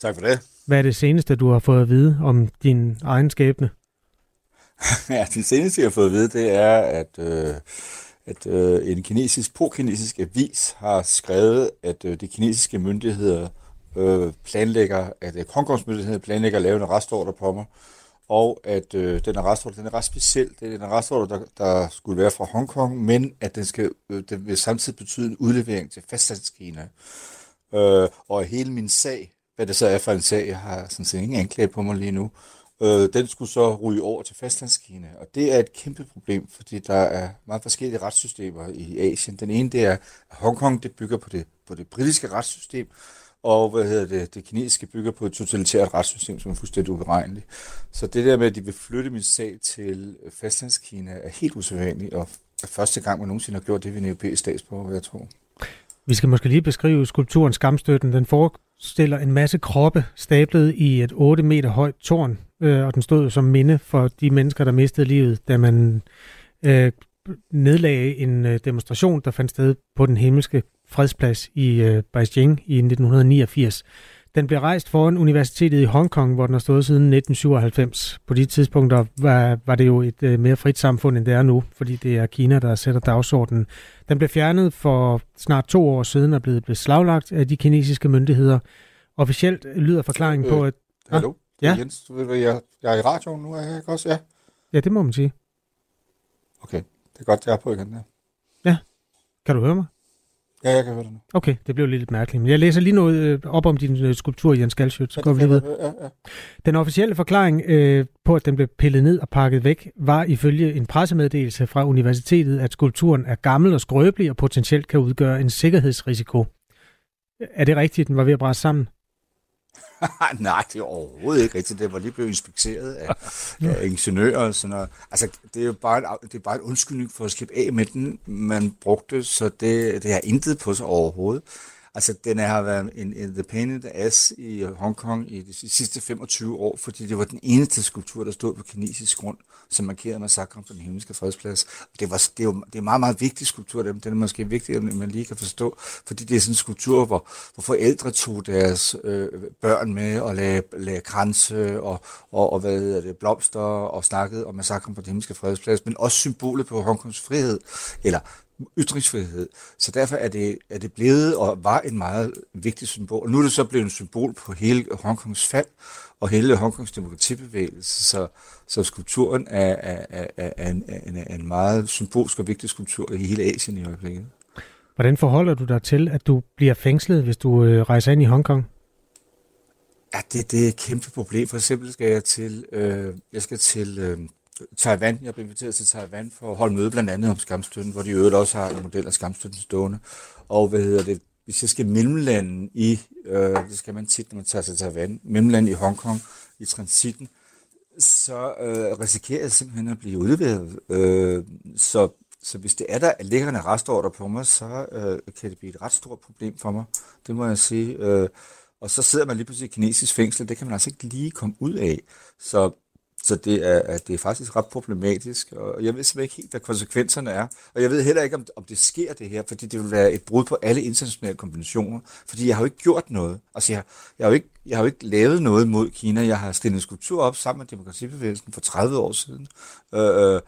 Speaker 10: Tak for det.
Speaker 3: Hvad er det seneste, du har fået at vide om din egen skæbne?
Speaker 10: ja, det seneste, jeg har fået at vide, det er, at, øh, at øh, en kinesisk, pro-kinesisk avis har skrevet, at øh, de kinesiske myndigheder øh, planlægger, at øh, Hongkongs myndigheder planlægger at lave en arrestordre på mig, og at øh, den arrestordre, den er ret speciel. Det er en arrestordre, der, der skulle være fra Hongkong, men at den, skal, øh, den vil samtidig betyde en udlevering til fastlandskina. Øh, og hele min sag, hvad det så er for en sag, jeg har sådan set ingen anklage på mig lige nu, øh, Øh, den skulle så ryge over til fastlandskina. Og det er et kæmpe problem, fordi der er meget forskellige retssystemer i Asien. Den ene, det er, at Hongkong, det bygger på det, på det britiske retssystem, og hvad hedder det, det kinesiske bygger på et totalitært retssystem, som er fuldstændig uberegneligt. Så det der med, at de vil flytte min sag til fastlandskina, er helt usædvanligt, og er første gang, man nogensinde har gjort det ved en europæisk statsborger, jeg tro.
Speaker 3: Vi skal måske lige beskrive skulpturen Skamstøtten. Den forestiller en masse kroppe stablet i et 8 meter højt tårn, øh, og den stod som minde for de mennesker, der mistede livet, da man øh, nedlagde en øh, demonstration, der fandt sted på den himmelske fredsplads i øh, Beijing i 1989. Den blev rejst foran Universitetet i Hongkong, hvor den har stået siden 1997. På de tidspunkter var, var det jo et øh, mere frit samfund, end det er nu, fordi det er Kina, der sætter dagsordenen. Den blev fjernet for snart to år siden og blevet beslaglagt af de kinesiske myndigheder. Officielt lyder forklaringen øh, på, at...
Speaker 10: Øh, hallo? Ja? Jens, du ved, jeg, jeg er i radioen nu, er jeg ikke også? Ja.
Speaker 3: Ja, det må man sige.
Speaker 10: Okay, det er godt, jeg er på igen der.
Speaker 3: Ja. Kan du høre mig?
Speaker 10: Ja, jeg kan høre det nu.
Speaker 3: Okay, det blev lidt mærkeligt. Men jeg læser lige noget øh, op om din øh, skulptur, Jens Galsjøt, så går vi videre. Ja, ja. Den officielle forklaring øh, på, at den blev pillet ned og pakket væk, var ifølge en pressemeddelelse fra universitetet, at skulpturen er gammel og skrøbelig og potentielt kan udgøre en sikkerhedsrisiko. Er det rigtigt, den var ved at bræse sammen?
Speaker 10: Nej, det er overhovedet ikke rigtigt. Det var lige blevet inspekteret af, af ingeniører og sådan noget. Altså, det er jo bare, det er bare en undskyldning for at slippe af med den, man brugte, så det, det har intet på sig overhovedet. Altså, den har været en, en the pain in the ass i Hongkong i de sidste 25 år, fordi det var den eneste skulptur, der stod på kinesisk grund, som markerede massakren på den himmelske fredsplads. Det, var, det, er jo det er en meget, meget vigtig skulptur, den er måske vigtigere, end man lige kan forstå, fordi det er sådan en skulptur, hvor, hvor forældre tog deres øh, børn med og lagde, lagde kranse og, og, og hvad hedder det, blomster og snakkede om massakren på den himmelske fredsplads, men også symbolet på Hongkongs frihed, eller ytringsfrihed. Så derfor er det, er det blevet og var en meget vigtig symbol. Og nu er det så blevet en symbol på hele Hongkongs fald og hele Hongkongs demokratibevægelse. Så, så skulpturen er, er, er, er, en, er, en, er en meget symbolsk og vigtig skulptur i hele Asien i øjeblikket.
Speaker 3: Hvordan forholder du dig til, at du bliver fængslet, hvis du øh, rejser ind i Hongkong?
Speaker 10: Ja, det, det er et kæmpe problem. For eksempel skal jeg til, øh, jeg skal til øh, Taiwan. Jeg blev inviteret til Taiwan for at holde møde blandt andet om skamstøtten, hvor de øvrigt også har en model af skamstøtten stående. Og hvad hedder det? Hvis jeg skal mellemlande i, øh, det skal man tit, når man tager til Taiwan, mellemlande i Hongkong, i transitten, så øh, risikerer jeg simpelthen at blive udleveret. Øh, så, så hvis det er, der liggende restorder på mig, så øh, kan det blive et ret stort problem for mig. Det må jeg sige. Øh, og så sidder man lige pludselig i kinesisk fængsel. Det kan man altså ikke lige komme ud af. Så så det er, det er faktisk ret problematisk, og jeg ved simpelthen ikke helt, hvad konsekvenserne er. Og jeg ved heller ikke, om, om det sker det her, fordi det vil være et brud på alle internationale konventioner. Fordi jeg har jo ikke gjort noget. Altså jeg, jeg, har, jo ikke, jeg har jo ikke lavet noget mod Kina. Jeg har stillet en skulptur op sammen med demokratibevægelsen for 30 år siden. Øh, øh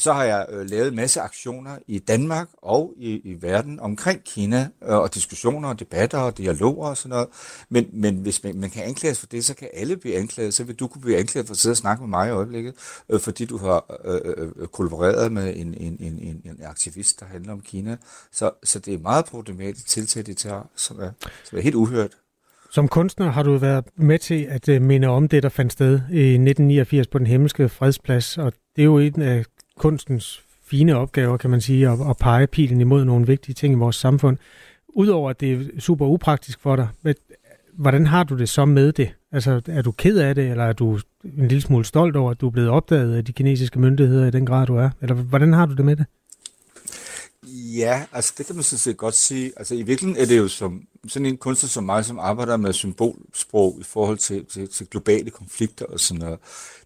Speaker 10: så har jeg øh, lavet en masse aktioner i Danmark og i, i verden omkring Kina, øh, og diskussioner og debatter og dialoger og sådan noget. Men, men hvis man, man kan anklages for det, så kan alle blive anklaget. Så vil du kunne blive anklaget for at sidde og snakke med mig i øjeblikket, øh, fordi du har øh, øh, kollaboreret med en, en, en, en, en aktivist, der handler om Kina. Så, så det er meget problematisk tiltag, de tager, som er, som er helt uhørt.
Speaker 3: Som kunstner har du været med til at øh, minde om det, der fandt sted i 1989 på den himmelske fredsplads, og det er jo en af kunstens fine opgaver, kan man sige, at, at pege pilen imod nogle vigtige ting i vores samfund. Udover at det er super upraktisk for dig, hvordan har du det så med det? Altså, er du ked af det, eller er du en lille smule stolt over, at du er blevet opdaget af de kinesiske myndigheder i den grad, du er? Eller hvordan har du det med det?
Speaker 10: Ja, altså det kan man sådan set godt sige. Altså i virkeligheden er det jo som sådan en kunstner som mig, som arbejder med symbolsprog i forhold til, til, til globale konflikter og sådan noget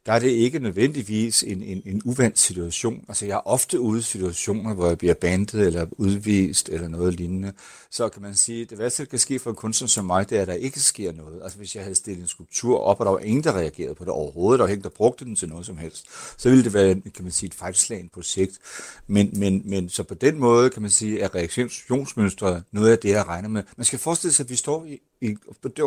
Speaker 10: der er det ikke nødvendigvis en, en, en uvandt situation. Altså jeg er ofte ude i situationer, hvor jeg bliver bandet eller udvist eller noget lignende. Så kan man sige, det værste, der kan ske for en kunstner som mig, det er, at der ikke sker noget. Altså hvis jeg havde stillet en skulptur op, og der var ingen, der reagerede på det overhovedet, og ingen, der brugte den til noget som helst, så ville det være, kan man sige, et fejlslagende projekt. Men, men, men så på den måde, kan man sige, at reaktionsmønstret noget af det, jeg regner med. Man skal forestille sig, at vi står i, i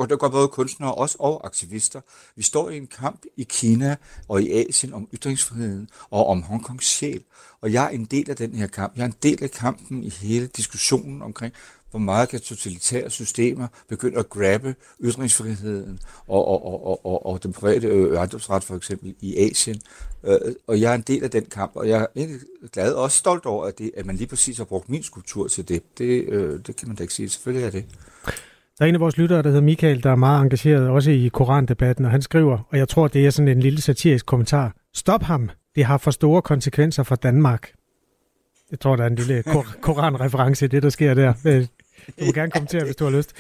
Speaker 10: det går både kunstnere også og aktivister. Vi står i en kamp i Kina og i Asien om ytringsfriheden og om Hongkongs sjæl. Og jeg er en del af den her kamp. Jeg er en del af kampen i hele diskussionen omkring, hvor meget kan totalitære systemer begynde at grabbe ytringsfriheden og, og, og, og, og, og den private øh, ejendomsret for eksempel i Asien. Øh, og jeg er en del af den kamp, og jeg er egentlig glad og også stolt over, at, det, at man lige præcis har brugt min skulptur til det. Det, øh, det kan man da ikke sige. Selvfølgelig er det.
Speaker 3: Der er en af vores lyttere, der hedder Michael, der er meget engageret også i korandebatten, og han skriver, og jeg tror, det er sådan en lille satirisk kommentar. Stop ham. Det har for store konsekvenser for Danmark. Jeg tror, der er en lille kor- koranreference i det, der sker der. Øh, Øh, du må gerne kommentere, hvis du har lyst.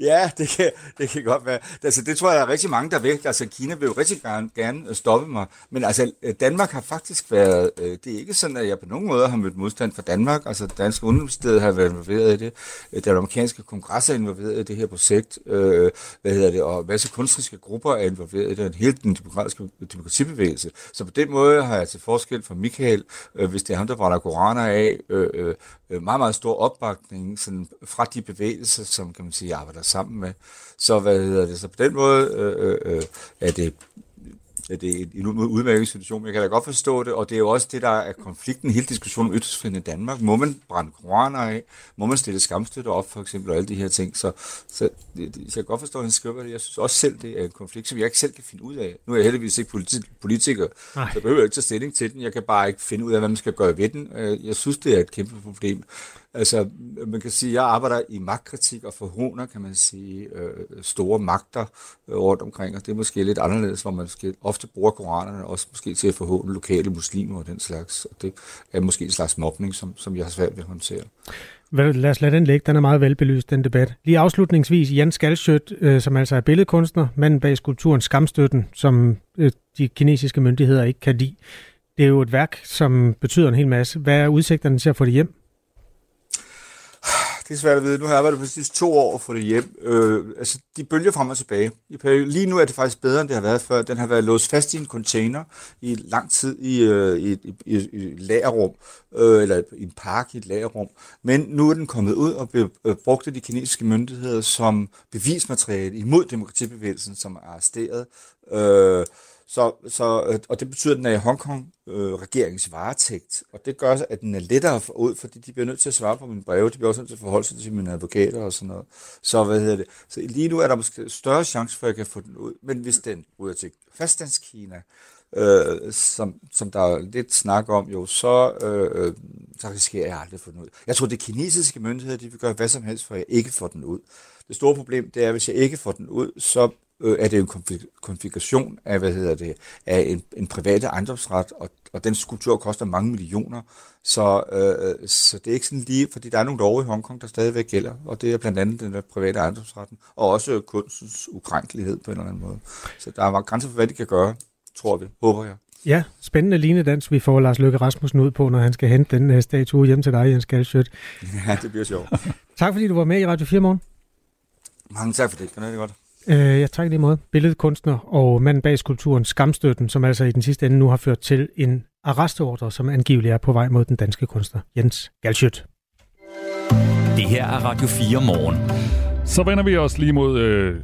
Speaker 10: Ja, det kan, det kan godt være. Altså, det tror jeg, der er rigtig mange, der vil. Altså, Kina vil jo rigtig gerne, gerne stoppe mig. Men altså, Danmark har faktisk været... Øh, det er ikke sådan, at jeg på nogen måde har mødt modstand fra Danmark. Altså, Dansk Universitet har været involveret i det. Den amerikanske kongres er involveret i det her projekt. Øh, hvad hedder det? Og masser kunstneriske grupper er involveret i det. Hele den demokratiske demokratibevægelse. Så på den måde har jeg til forskel fra Michael, øh, hvis det er ham, der brænder koraner af, øh, øh, meget, meget stor opbakning sådan, fra de bevægelser, som kan man sige, arbejder sammen med. Så, hvad hedder det, så på den måde øh, øh, øh er det det er en udmærket situation, men jeg kan da godt forstå det, og det er jo også det, der er konflikten, hele diskussionen om ytringsfriheden i Danmark. Må man brænde koraner af? Må man stille skamstøtter op, for eksempel, og alle de her ting? Så, så jeg kan godt forstå, at han skriver det. Jeg synes også selv, det er en konflikt, som jeg ikke selv kan finde ud af. Nu er jeg heldigvis ikke politi- politiker, Nej. så jeg behøver ikke tage stilling til den. Jeg kan bare ikke finde ud af, hvad man skal gøre ved den. Øh, jeg synes, det er et kæmpe problem. Altså, man kan sige, at jeg arbejder i magtkritik og forhåner, kan man sige, øh, store magter øh, rundt omkring, og det er måske lidt anderledes, hvor man måske ofte bruger koranerne også måske til at forhåne lokale muslimer og den slags, og det er måske en slags mobning, som, som jeg har svært ved at håndtere.
Speaker 3: Lad os lade den ligge. Den er meget velbelyst, den debat. Lige afslutningsvis, Jan Skalsøt, øh, som altså er billedkunstner, manden bag skulpturen Skamstøtten, som øh, de kinesiske myndigheder ikke kan lide. Det er jo et værk, som betyder en hel masse. Hvad er udsigterne til at få det hjem?
Speaker 10: Det er svært at vide. Nu har jeg arbejdet præcis to år for det hjem. Øh, altså, de bølger frem og tilbage. Lige nu er det faktisk bedre, end det har været før. Den har været låst fast i en container i lang tid i, øh, i, i, i, i lagerrum, øh, eller i en park i et lagerrum. Men nu er den kommet ud og bliver øh, brugt af de kinesiske myndigheder som bevismateriale imod demokratibevægelsen, som er arresteret. Øh, så, så, øh, og det betyder, at den er i Hongkong øh, regeringens varetægt, og det gør, at den er lettere at få ud, fordi de bliver nødt til at svare på mine breve, de bliver også nødt til at forholde sig til mine advokater og sådan noget. Så hvad hedder det? Så lige nu er der måske større chance for, at jeg kan få den ud, men hvis den ryger til fastlandskina, øh, som, som der er lidt snak om jo, så, øh, øh så risikerer jeg aldrig at få den ud. Jeg tror, det kinesiske myndigheder, de vil gøre hvad som helst, for at jeg ikke får den ud. Det store problem, det er, at hvis jeg ikke får den ud, så øh, er det en konfiguration af, hvad hedder det, af en, en private ejendomsret, og, og den skulptur koster mange millioner. Så, øh, så det er ikke sådan lige, fordi der er nogle love i Hongkong, der stadigvæk gælder, og det er blandt andet den der private ejendomsretten, og også kunstens ukrænkelighed på en eller anden måde. Så der er grænser for, hvad de kan gøre, tror vi, håber jeg.
Speaker 3: Ja, spændende linedans, vi får Lars Løkke Rasmussen ud på, når han skal hente den uh, statue hjem til dig, Jens Galsjøt.
Speaker 10: Ja, det bliver sjovt.
Speaker 3: tak fordi du var med i Radio 4 morgen.
Speaker 10: Mange tak for det. Kan det godt.
Speaker 3: Øh, jeg takker lige måde. Billedkunstner og manden bag skulpturen Skamstøtten, som altså i den sidste ende nu har ført til en arrestordre, som angiveligt er på vej mod den danske kunstner Jens Galsjøt.
Speaker 2: Det her er Radio 4 morgen.
Speaker 4: Så vender vi os lige mod øh,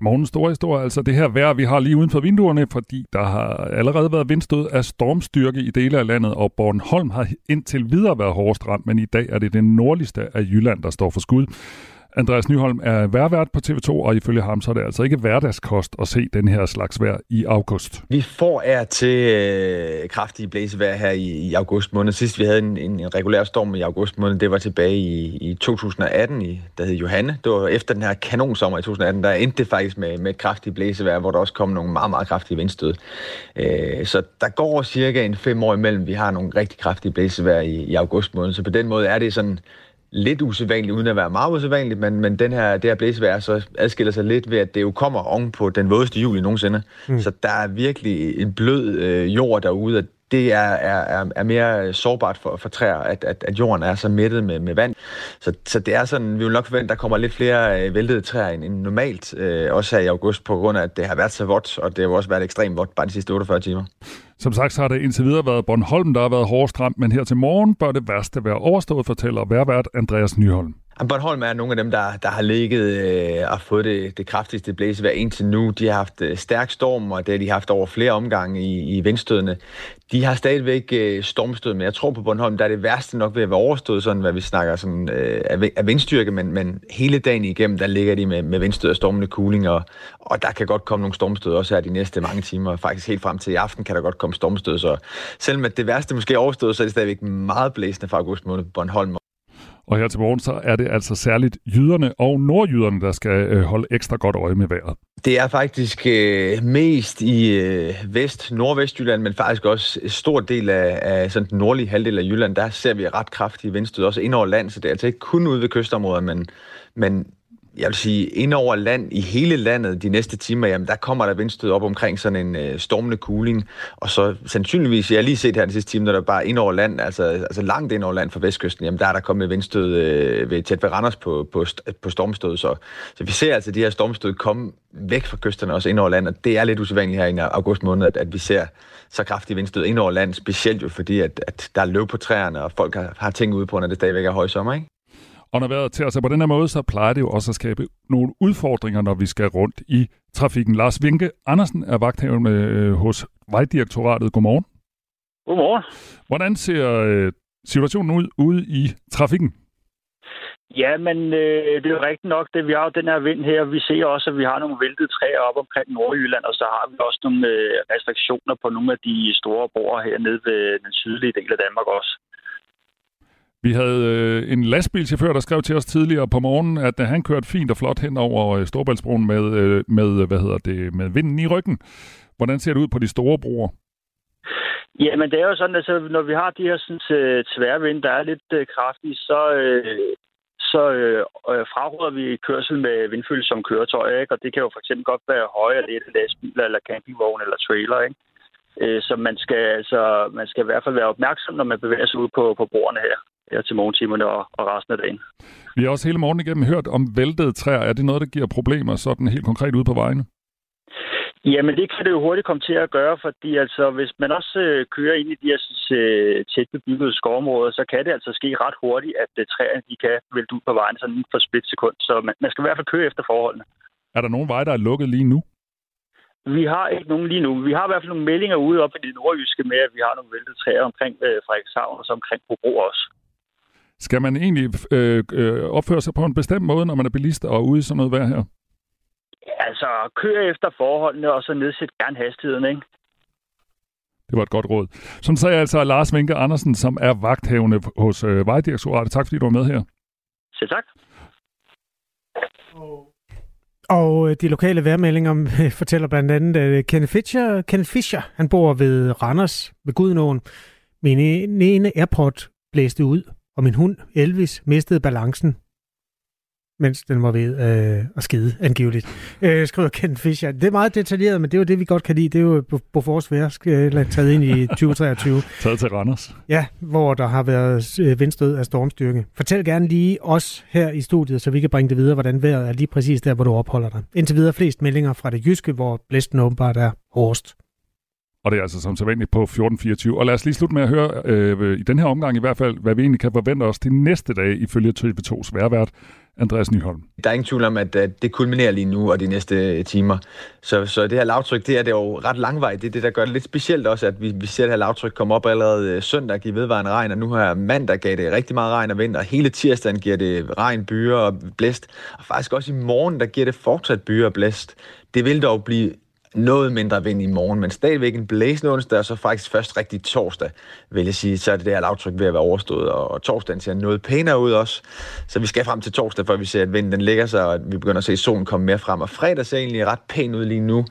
Speaker 4: morgens store historie, altså det her vejr, vi har lige uden for vinduerne, fordi der har allerede været vindstød af stormstyrke i dele af landet, og Bornholm har indtil videre været hårdest ramt, men i dag er det den nordligste af Jylland, der står for skud. Andreas Nyholm er værvært på TV2, og ifølge ham så er det altså ikke hverdagskost at se den her slags vejr i august.
Speaker 11: Vi får er til øh, kraftige blæsevejr her i, i august måned. Sidst vi havde en, en, en regulær storm i august måned, det var tilbage i, i 2018, i, der hed Johanne. Det var efter den her kanonsommer i 2018, der endte det faktisk med, med et kraftigt blæsevejr, hvor der også kom nogle meget, meget kraftige vindstød. Øh, så der går cirka en fem år imellem, vi har nogle rigtig kraftige blæsevejr i, i august måned. Så på den måde er det sådan lidt usædvanligt, uden at være meget usædvanligt, men, men den her, det her blæsevejr så adskiller sig lidt ved, at det jo kommer oven på den vådeste juli nogensinde. Mm. Så der er virkelig en blød øh, jord derude, og det er, er, er mere sårbart for, for træer, at, at, at jorden er så mættet med, med vand. Så, så det er sådan, vi vil nok forvente, at der kommer lidt flere øh, væltede træer end, end normalt, øh, også her i august, på grund af, at det har været så vådt, og det har også været ekstremt vådt bare de sidste 48 timer.
Speaker 4: Som sagt, så har det indtil videre været Bornholm, der har været hårdest ramt, men her til morgen bør det værste være overstået, fortæller værvært Andreas Nyholm.
Speaker 11: Bornholm er nogle af dem, der, der har ligget øh, og fået det, det kraftigste blæsevejr indtil nu. De har haft øh, stærk storm, og det har de haft over flere omgange i, i vindstødene. De har stadigvæk øh, stormstød, men jeg tror på Bornholm, der er det værste nok ved at være overstået, sådan hvad vi snakker sådan, øh, af, vindstyrke, men, men hele dagen igennem, der ligger de med, med vindstød og stormende kuling, og, og der kan godt komme nogle stormstød også her de næste mange timer. Faktisk helt frem til i aften kan der godt komme stormstød, så selvom at det værste måske er overstået, så er det stadigvæk meget blæsende fra august måned på Bornholm.
Speaker 4: Og her til morgen, så er det altså særligt jyderne og nordjyderne, der skal øh, holde ekstra godt øje med vejret.
Speaker 11: Det er faktisk øh, mest i øh, vest, nordvestjylland, men faktisk også en stor del af, af sådan den nordlige halvdel af Jylland, der ser vi ret kraftige vindstød, også ind over land, så det er altså ikke kun ude ved kystområder, men, men jeg vil sige, ind over land i hele landet de næste timer, jamen der kommer der vindstød op omkring sådan en øh, stormende cooling. Og så sandsynligvis, jeg har lige set her de sidste timer, når der bare ind over land, altså, altså langt ind over land fra vestkysten, jamen der er der kommet vindstød øh, ved, tæt ved Randers på, på, på stormstød. Så, så vi ser altså de her stormstød komme væk fra kysterne også ind over land, og det er lidt usædvanligt her i august måned, at, at vi ser så kraftige vindstød ind over land, specielt jo fordi, at, at der er løv på træerne, og folk har, har ting ude på, når det stadigvæk er høj sommer, ikke?
Speaker 4: Og når vejret til sig på den her måde, så plejer det jo også at skabe nogle udfordringer, når vi skal rundt i trafikken. Lars Vinke Andersen er vagthavende øh, hos Vejdirektoratet. Godmorgen.
Speaker 12: Godmorgen.
Speaker 4: Hvordan ser øh, situationen ud ude i trafikken?
Speaker 12: Ja, men øh, det er jo rigtigt nok, det vi har jo den her vind her. Vi ser også, at vi har nogle væltede træer op omkring Nordjylland, og så har vi også nogle øh, restriktioner på nogle af de store broer hernede ved den sydlige del af Danmark også.
Speaker 4: Vi havde øh, en lastbilchauffør, der skrev til os tidligere på morgenen, at øh, han kørte fint og flot hen over øh, Storbæltsbroen med, øh, med, øh, hvad hedder det, med vinden i ryggen. Hvordan ser det ud på de store broer?
Speaker 12: Ja, men det er jo sådan, at altså, når vi har de her sådan, øh, tværvind, der er lidt øh, kraftige, så, øh, så øh, øh, fraråder vi kørsel med vindfølsomme køretøjer, ikke? og det kan jo for eksempel godt være høje eller lette lastbiler eller campingvogn eller trailer. Ikke? Øh, så man skal, altså, man skal i hvert fald være opmærksom, når man bevæger sig ud på, på bordene her her til morgentimerne og, og resten af dagen.
Speaker 4: Vi har også hele morgen igennem hørt om væltede træer. Er det noget, der giver problemer sådan helt konkret ude på vejene?
Speaker 12: Jamen, det kan det jo hurtigt komme til at gøre, fordi altså, hvis man også øh, kører ind i de her øh, tæt bebyggede skovområder, så kan det altså ske ret hurtigt, at øh, træerne de kan vælte ud på vejen sådan for split sekund. Så man, man skal i hvert fald køre efter forholdene.
Speaker 4: Er der nogen veje, der er lukket lige nu?
Speaker 12: Vi har ikke nogen lige nu. Vi har i hvert fald nogle meldinger ude op i det nordjyske med, at vi har nogle væltede træer omkring øh, Frederikshavn og så omkring Hobro også.
Speaker 4: Skal man egentlig øh, øh, opføre sig på en bestemt måde, når man er bilist og ude i sådan noget vejr her?
Speaker 12: Altså, kør efter forholdene, og så nedsæt gerne hastigheden, ikke?
Speaker 4: Det var et godt råd. Sådan sagde altså Lars Vinke Andersen, som er vagthavende hos øh, Vejdirektoratet. Tak fordi du var med her.
Speaker 12: Selv tak.
Speaker 3: Og øh, de lokale vejrmeldinger fortæller blandt andet, at Kenneth Fischer, Kenneth Fischer han bor ved Randers ved Gudnåen. Min ene airport blæste ud, og min hund Elvis mistede balancen mens den var ved øh, at skide, angiveligt, øh, skriver Ken Fischer. Det er meget detaljeret, men det er jo det, vi godt kan lide. Det er jo Bofors Vær, taget ind i 2023.
Speaker 4: taget til Randers.
Speaker 3: Ja, hvor der har været øh, vindstød af stormstyrke. Fortæl gerne lige os her i studiet, så vi kan bringe det videre, hvordan vejret er lige præcis der, hvor du opholder dig. Indtil videre flest meldinger fra det jyske, hvor blæsten åbenbart er hårdest.
Speaker 4: Og det er altså som sædvanligt på 14.24. Og lad os lige slutte med at høre, øh, i den her omgang i hvert fald, hvad vi egentlig kan forvente os de næste dage ifølge TV2's værvært, Andreas Nyholm.
Speaker 11: Der er ingen tvivl om, at, det kulminerer lige nu og de næste øh, timer. Så, så det her lavtryk, det er, det jo ret langvejt. Det er det, der gør det lidt specielt også, at vi, vi ser det her lavtryk komme op allerede øh, søndag, give vedvarende regn, og nu her mandag gav det rigtig meget regn og vind, og hele tirsdagen giver det regn, byer og blæst. Og faktisk også i morgen, der giver det fortsat byer og blæst. Det vil dog blive noget mindre vind i morgen, men stadigvæk en blæsende onsdag, og så faktisk først rigtig torsdag, vil jeg sige, så er det der lavtryk ved at være overstået, og torsdagen ser noget pænere ud også. Så vi skal frem til torsdag, før vi ser, at vinden den lægger sig, og vi begynder at se solen komme mere frem. Og fredag ser egentlig ret pæn ud lige nu.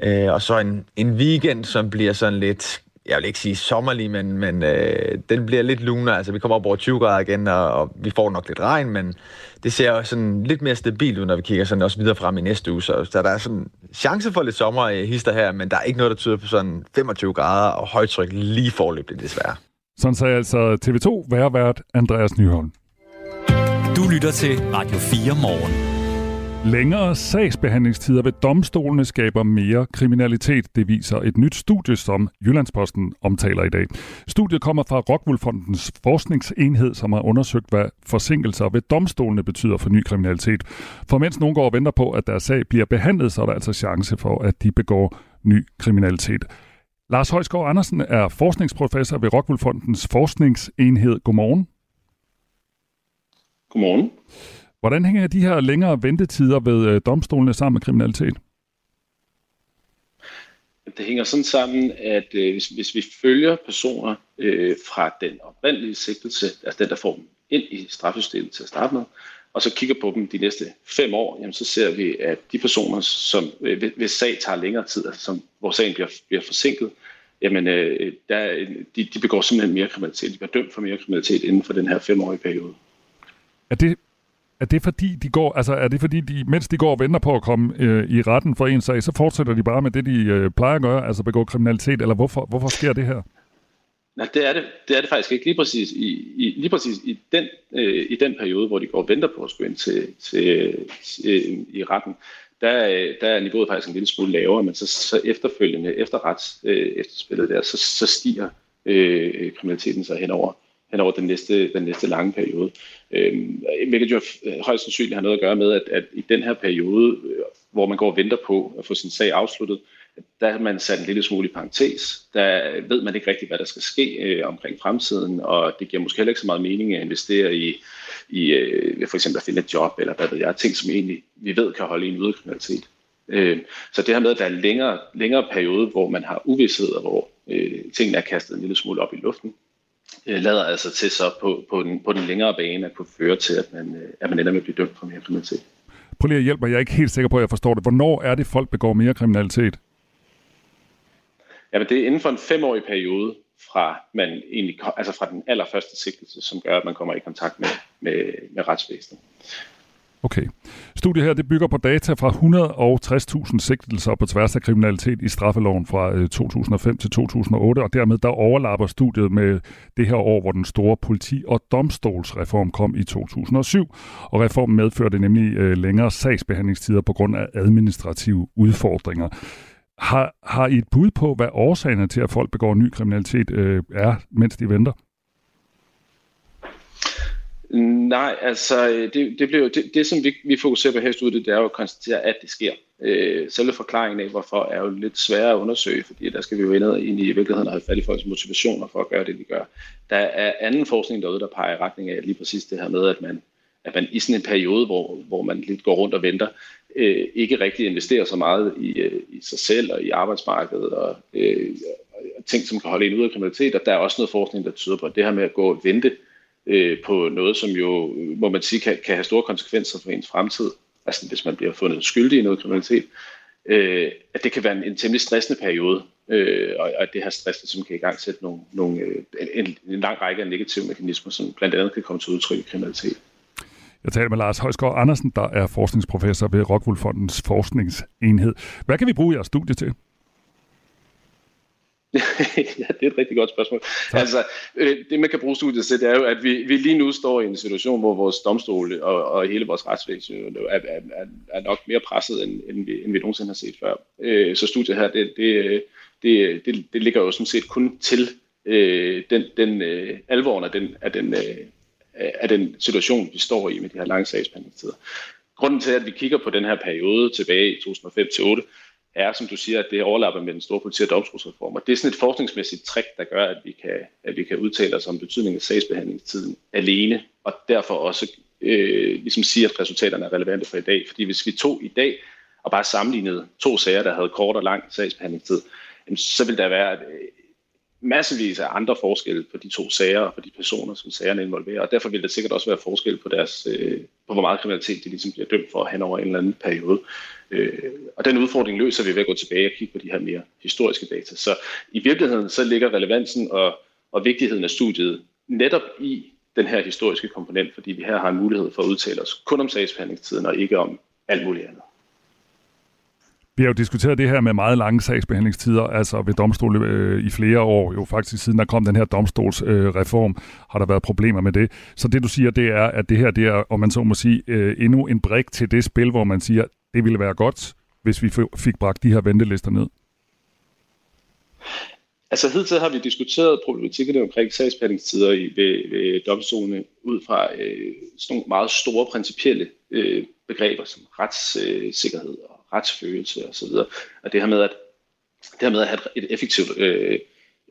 Speaker 11: Øh, og så en, en weekend, som bliver sådan lidt jeg vil ikke sige sommerlig, men, men øh, den bliver lidt lunere. Altså, vi kommer op over 20 grader igen, og, og vi får nok lidt regn, men det ser sådan lidt mere stabilt ud, når vi kigger sådan også videre frem i næste uge. Så, så der er sådan chance for lidt sommer i hister her, men der er ikke noget, der tyder på sådan 25 grader og højtryk lige forløbigt, desværre.
Speaker 4: Sådan sagde altså TV2 værvært Andreas Nyholm.
Speaker 2: Du lytter til Radio 4 morgen.
Speaker 4: Længere sagsbehandlingstider ved domstolene skaber mere kriminalitet, det viser et nyt studie, som Jyllandsposten omtaler i dag. Studiet kommer fra Rockwoolfondens forskningsenhed, som har undersøgt, hvad forsinkelser ved domstolene betyder for ny kriminalitet. For mens nogen går og venter på, at deres sag bliver behandlet, så er der altså chance for, at de begår ny kriminalitet. Lars Højskov Andersen er forskningsprofessor ved Rockwoolfondens forskningsenhed. Godmorgen.
Speaker 13: Godmorgen.
Speaker 4: Hvordan hænger de her længere ventetider ved øh, domstolene sammen med kriminalitet?
Speaker 13: Det hænger sådan sammen, at øh, hvis, hvis vi følger personer øh, fra den oprindelige sigtelse, altså den, der får dem ind i straffesystemet til at starte med, og så kigger på dem de næste fem år, jamen så ser vi, at de personer, som øh, hvis sag tager længere tid, altså som, hvor sagen bliver, bliver forsinket, jamen øh, der, de, de begår simpelthen mere kriminalitet. De bliver dømt for mere kriminalitet inden for den her femårige periode.
Speaker 4: Er det er det fordi, de går, altså er det fordi, de, mens de går og venter på at komme øh, i retten for en sag, så fortsætter de bare med det, de øh, plejer at gøre, altså begå kriminalitet, eller hvorfor, hvorfor sker det her?
Speaker 13: Nej, det er det, det er det faktisk ikke. Lige præcis i, i, lige præcis i, den, øh, i den periode, hvor de går og venter på at skulle ind til, til, til i retten, der, øh, der er niveauet faktisk en lille smule lavere, men så, så efterfølgende, efter rets øh, efterspillet der, så, så stiger øh, kriminaliteten så henover henover den næste, den næste lange periode. Øhm, hvilket jo øh, højst sandsynligt har noget at gøre med, at, at i den her periode, øh, hvor man går og venter på at få sin sag afsluttet, der har man sat en lille smule i parentes. Der ved man ikke rigtigt, hvad der skal ske øh, omkring fremtiden, og det giver måske heller ikke så meget mening at investere i, i øh, for eksempel at finde et job, eller hvad ved jeg, ting, som egentlig vi ved kan holde en ude kriminalitet. Øh, så det her med, at der er længere, længere periode, hvor man har uvidshed, og hvor øh, tingene er kastet en lille smule op i luften, lader altså til så på, på, den, på den længere bane at kunne føre til, at man, øh, at man ender med at blive dømt for mere kriminalitet.
Speaker 4: Prøv lige at hjælpe mig, jeg er ikke helt sikker på, at jeg forstår det. Hvornår er det, folk begår mere kriminalitet?
Speaker 13: Jamen det er inden for en femårig periode, fra, man egentlig, altså fra den allerførste sigtelse, som gør, at man kommer i kontakt med, med, med retsvæsenet.
Speaker 4: Okay. Studiet her det bygger på data fra 160.000 sigtelser på tværs af kriminalitet i straffeloven fra øh, 2005 til 2008, og dermed der overlapper studiet med det her år, hvor den store politi- og domstolsreform kom i 2007. Og reformen medførte nemlig øh, længere sagsbehandlingstider på grund af administrative udfordringer. Har, har I et bud på, hvad årsagerne til, at folk begår ny kriminalitet øh, er, mens de venter?
Speaker 13: Nej, altså det, det, blev, det, det som vi, vi fokuserer på her i studiet, det er jo at konstatere, at det sker. Øh, selve forklaringen af, hvorfor, er jo lidt sværere at undersøge, fordi der skal vi jo ind i virkeligheden og have fat i folks motivationer for at gøre det, de gør. Der er anden forskning derude, der peger i retning af lige præcis det her med, at man, at man i sådan en periode, hvor, hvor man lidt går rundt og venter, øh, ikke rigtig investerer så meget i, øh, i sig selv og i arbejdsmarkedet og, øh, og ting, som kan holde en ud af kriminalitet. Og der er også noget forskning, der tyder på, at det her med at gå og vente, øh, Øh, på noget, som jo, må man sige, kan, kan have store konsekvenser for ens fremtid. altså hvis man bliver fundet skyldig i noget kriminalitet, øh, at det kan være en, en temmelig stressende periode, øh, og at det her stress som kan i gang sætte nogle, nogle, øh, en, en lang række af negative mekanismer, som blandt andet kan komme til udtryk i kriminalitet.
Speaker 4: Jeg taler med Lars Højsgaard Andersen, der er forskningsprofessor ved Rockwool Fondens forskningsenhed. Hvad kan vi bruge jeres studie til?
Speaker 13: ja, det er et rigtig godt spørgsmål. Tak. Altså, øh, det man kan bruge studiet til, det er jo, at vi, vi lige nu står i en situation, hvor vores domstole og, og hele vores retsvæsen er, er, er, er nok mere presset, end, end, vi, end vi nogensinde har set før. Øh, så studiet her, det, det, det, det, det ligger jo sådan set kun til øh, den, den øh, alvoren af den, af, den, øh, af den situation, vi står i med de her lange sagsbehandlingstider. Grunden til, at vi kigger på den her periode tilbage i 2005-2008, er, som du siger, at det overlapper med den store politi- og domstolsreform. Og det er sådan et forskningsmæssigt trick, der gør, at vi kan, at vi kan udtale os om betydningen af sagsbehandlingstiden alene, og derfor også øh, ligesom sige, at resultaterne er relevante for i dag. Fordi hvis vi tog i dag og bare sammenlignede to sager, der havde kort og lang sagsbehandlingstid, så vil der være massevis af andre forskelle på de to sager og på de personer, som sagerne involverer. Og derfor vil der sikkert også være forskel på, deres, øh, på hvor meget kriminalitet de ligesom bliver dømt for hen over en eller anden periode. Øh, og den udfordring løser vi ved at gå tilbage og kigge på de her mere historiske data. Så i virkeligheden så ligger relevansen og, og vigtigheden af studiet netop i den her historiske komponent, fordi vi her har en mulighed for at udtale os kun om sagsbehandlingstiden og ikke om alt muligt andet.
Speaker 4: Vi har jo diskuteret det her med meget lange sagsbehandlingstider, altså ved domstole øh, i flere år. Jo faktisk siden der kom den her domstolsreform, øh, har der været problemer med det. Så det du siger, det er, at det her, det er, om man så må sige, øh, endnu en brik til det spil, hvor man siger, det ville være godt, hvis vi fik bragt de her ventelister ned.
Speaker 13: Altså hidtil har vi diskuteret problematikkerne omkring sagsbehandlingstider i, ved, ved domstolene ud fra øh, sådan nogle meget store principielle øh, begreber som retssikkerhed øh, retsfølelse osv. Og, og det her med at, det her med at have et effektivt øh,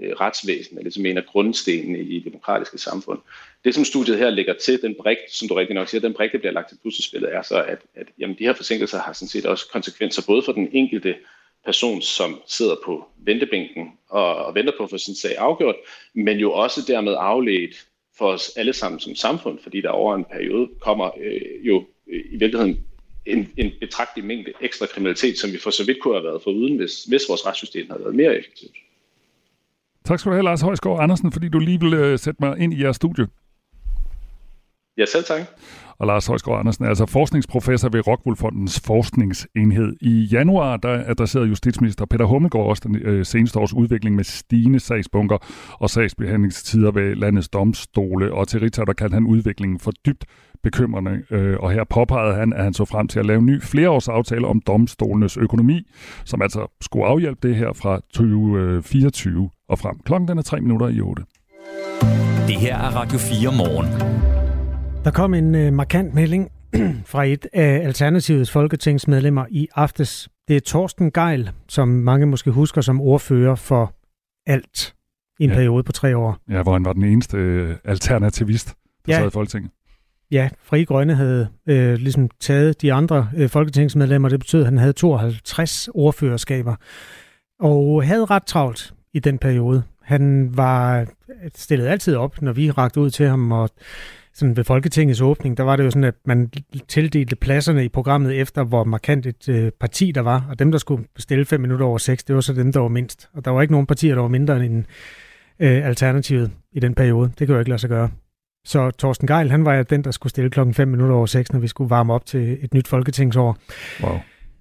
Speaker 13: øh, retsvæsen, er ligesom en af grundstenene i demokratiske samfund. Det, som studiet her lægger til, den brik, som du rigtig nok siger, den brik, der bliver lagt til puslespillet, er så, at, at jamen, de her forsinkelser har sådan set også konsekvenser både for den enkelte person, som sidder på ventebænken og, og venter på at få sin sag afgjort, men jo også dermed afledt for os alle sammen som samfund, fordi der over en periode kommer øh, jo øh, i virkeligheden en, en betragtelig mængde ekstra kriminalitet, som vi for så vidt kunne have været for uden, hvis, hvis vores retssystem havde været mere effektivt.
Speaker 4: Tak skal du have, Lars Højsgaard Andersen, fordi du lige vil uh, sætte mig ind i jeres studie.
Speaker 13: Ja, selv tak.
Speaker 4: Og Lars Højsgaard Andersen er altså forskningsprofessor ved Rockwool Fondens forskningsenhed. I januar der adresserede justitsminister Peter Hummelgaard også den øh, seneste års udvikling med stigende sagsbunker og sagsbehandlingstider ved landets domstole. Og til Ritzau der kaldte han udviklingen for dybt bekymrende. Øh, og her påpegede han, at han så frem til at lave en ny flereårsaftale om domstolenes økonomi, som altså skulle afhjælpe det her fra 2024 og frem. Klokken den er 3 minutter i 8.
Speaker 2: Det her er Radio 4 morgen.
Speaker 3: Der kom en øh, markant melding fra et af Alternativets folketingsmedlemmer i aftes. Det er Torsten Geil, som mange måske husker som ordfører for alt i en ja. periode på tre år.
Speaker 4: Ja, hvor han var den eneste øh, alternativist, der ja. sad i Folketinget.
Speaker 3: Ja, Fri Grønne havde øh, ligesom taget de andre øh, folketingsmedlemmer. Det betød, at han havde 52 ordførerskaber og havde ret travlt i den periode. Han var øh, stillet altid op, når vi rakte ud til ham, og sådan ved Folketingets åbning, der var det jo sådan, at man tildelte pladserne i programmet efter, hvor markant et øh, parti der var, og dem, der skulle stille 5 minutter over 6, det var så dem, der var mindst. Og der var ikke nogen partier, der var mindre end øh, Alternativet i den periode. Det kan jo ikke lade sig gøre. Så Torsten Geil, han var den, der skulle stille klokken 5 minutter over 6, når vi skulle varme op til et nyt folketingsår.
Speaker 4: Wow.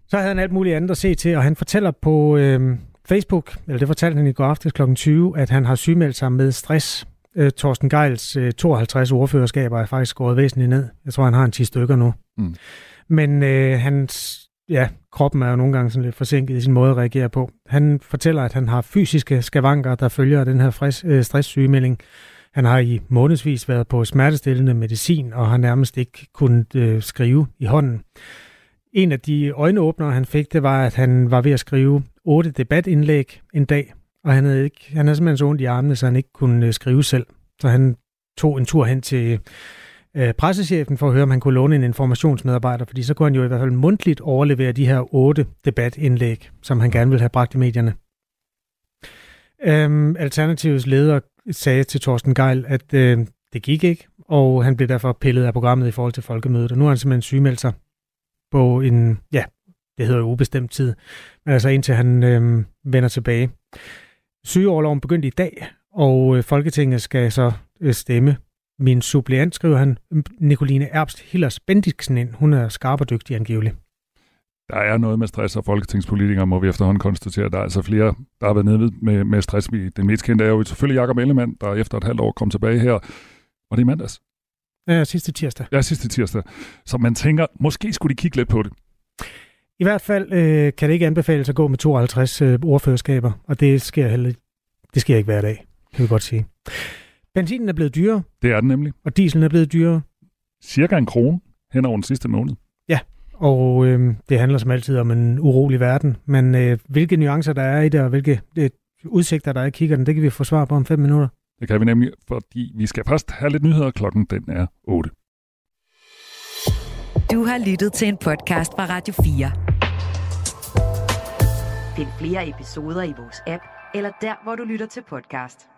Speaker 3: Så havde han alt muligt andet at se til, og han fortæller på øh, Facebook, eller det fortalte han i går aftes kl. 20, at han har sygemeldt sig med stress. Øh, Torsten Geils øh, 52 ordførerskaber er faktisk gået væsentligt ned. Jeg tror, han har en 10 stykker nu. Mm. Men øh, hans ja, kroppen er jo nogle gange sådan lidt forsinket i sin måde at reagere på. Han fortæller, at han har fysiske skavanker, der følger den her frisk, øh, stresssygemelding. Han har i månedsvis været på smertestillende medicin og har nærmest ikke kunnet øh, skrive i hånden. En af de øjenåbnere, han fik, det var, at han var ved at skrive otte debatindlæg en dag, og han havde, ikke, han havde simpelthen så ondt i armene, så han ikke kunne øh, skrive selv. Så han tog en tur hen til øh, pressechefen for at høre, om han kunne låne en informationsmedarbejder, fordi så kunne han jo i hvert fald mundtligt overlevere de her otte debatindlæg, som han gerne ville have bragt i medierne. Øhm, Alternativets leder sagde til Thorsten Geil, at øh, det gik ikke, og han blev derfor pillet af programmet i forhold til folkemødet, og nu har han simpelthen sygemeldt sig. på en, ja, det hedder jo ubestemt tid, men altså indtil han øh, vender tilbage. Sygeoverloven begyndte i dag, og øh, Folketinget skal så øh, stemme. Min suppleant, skriver han, Nicoline Erbst Hillers Bendiksen ind. Hun er skarp og dygtig angivelig.
Speaker 4: Der er noget med stress, og folketingspolitikere må vi efterhånden konstatere. Der er altså flere, der har været nede med, med stress. Den mest kendte er jo selvfølgelig Jakob Ellemann, der efter et halvt år kom tilbage her. Og det er mandags.
Speaker 3: Ja, sidste tirsdag.
Speaker 4: Ja, sidste tirsdag. Så man tænker, måske skulle de kigge lidt på det.
Speaker 3: I hvert fald øh, kan det ikke anbefales at gå med 52 øh, ordførerskaber, og det sker heller det sker ikke hver dag, kan vi godt sige. Benzinen er blevet dyrere.
Speaker 4: Det er den nemlig.
Speaker 3: Og dieselen er blevet dyrere.
Speaker 4: Cirka en krone hen over den sidste måned.
Speaker 3: Og øh, det handler som altid om en urolig verden. Men øh, hvilke nuancer der er i det, og hvilke øh, udsigter der er i kiggerten, det kan vi få svar på om fem minutter.
Speaker 4: Det kan vi nemlig, fordi vi skal først have lidt nyheder. Klokken den er 8.
Speaker 1: Du har lyttet til en podcast fra Radio 4.
Speaker 14: Find flere episoder i vores app, eller der, hvor du lytter til podcast.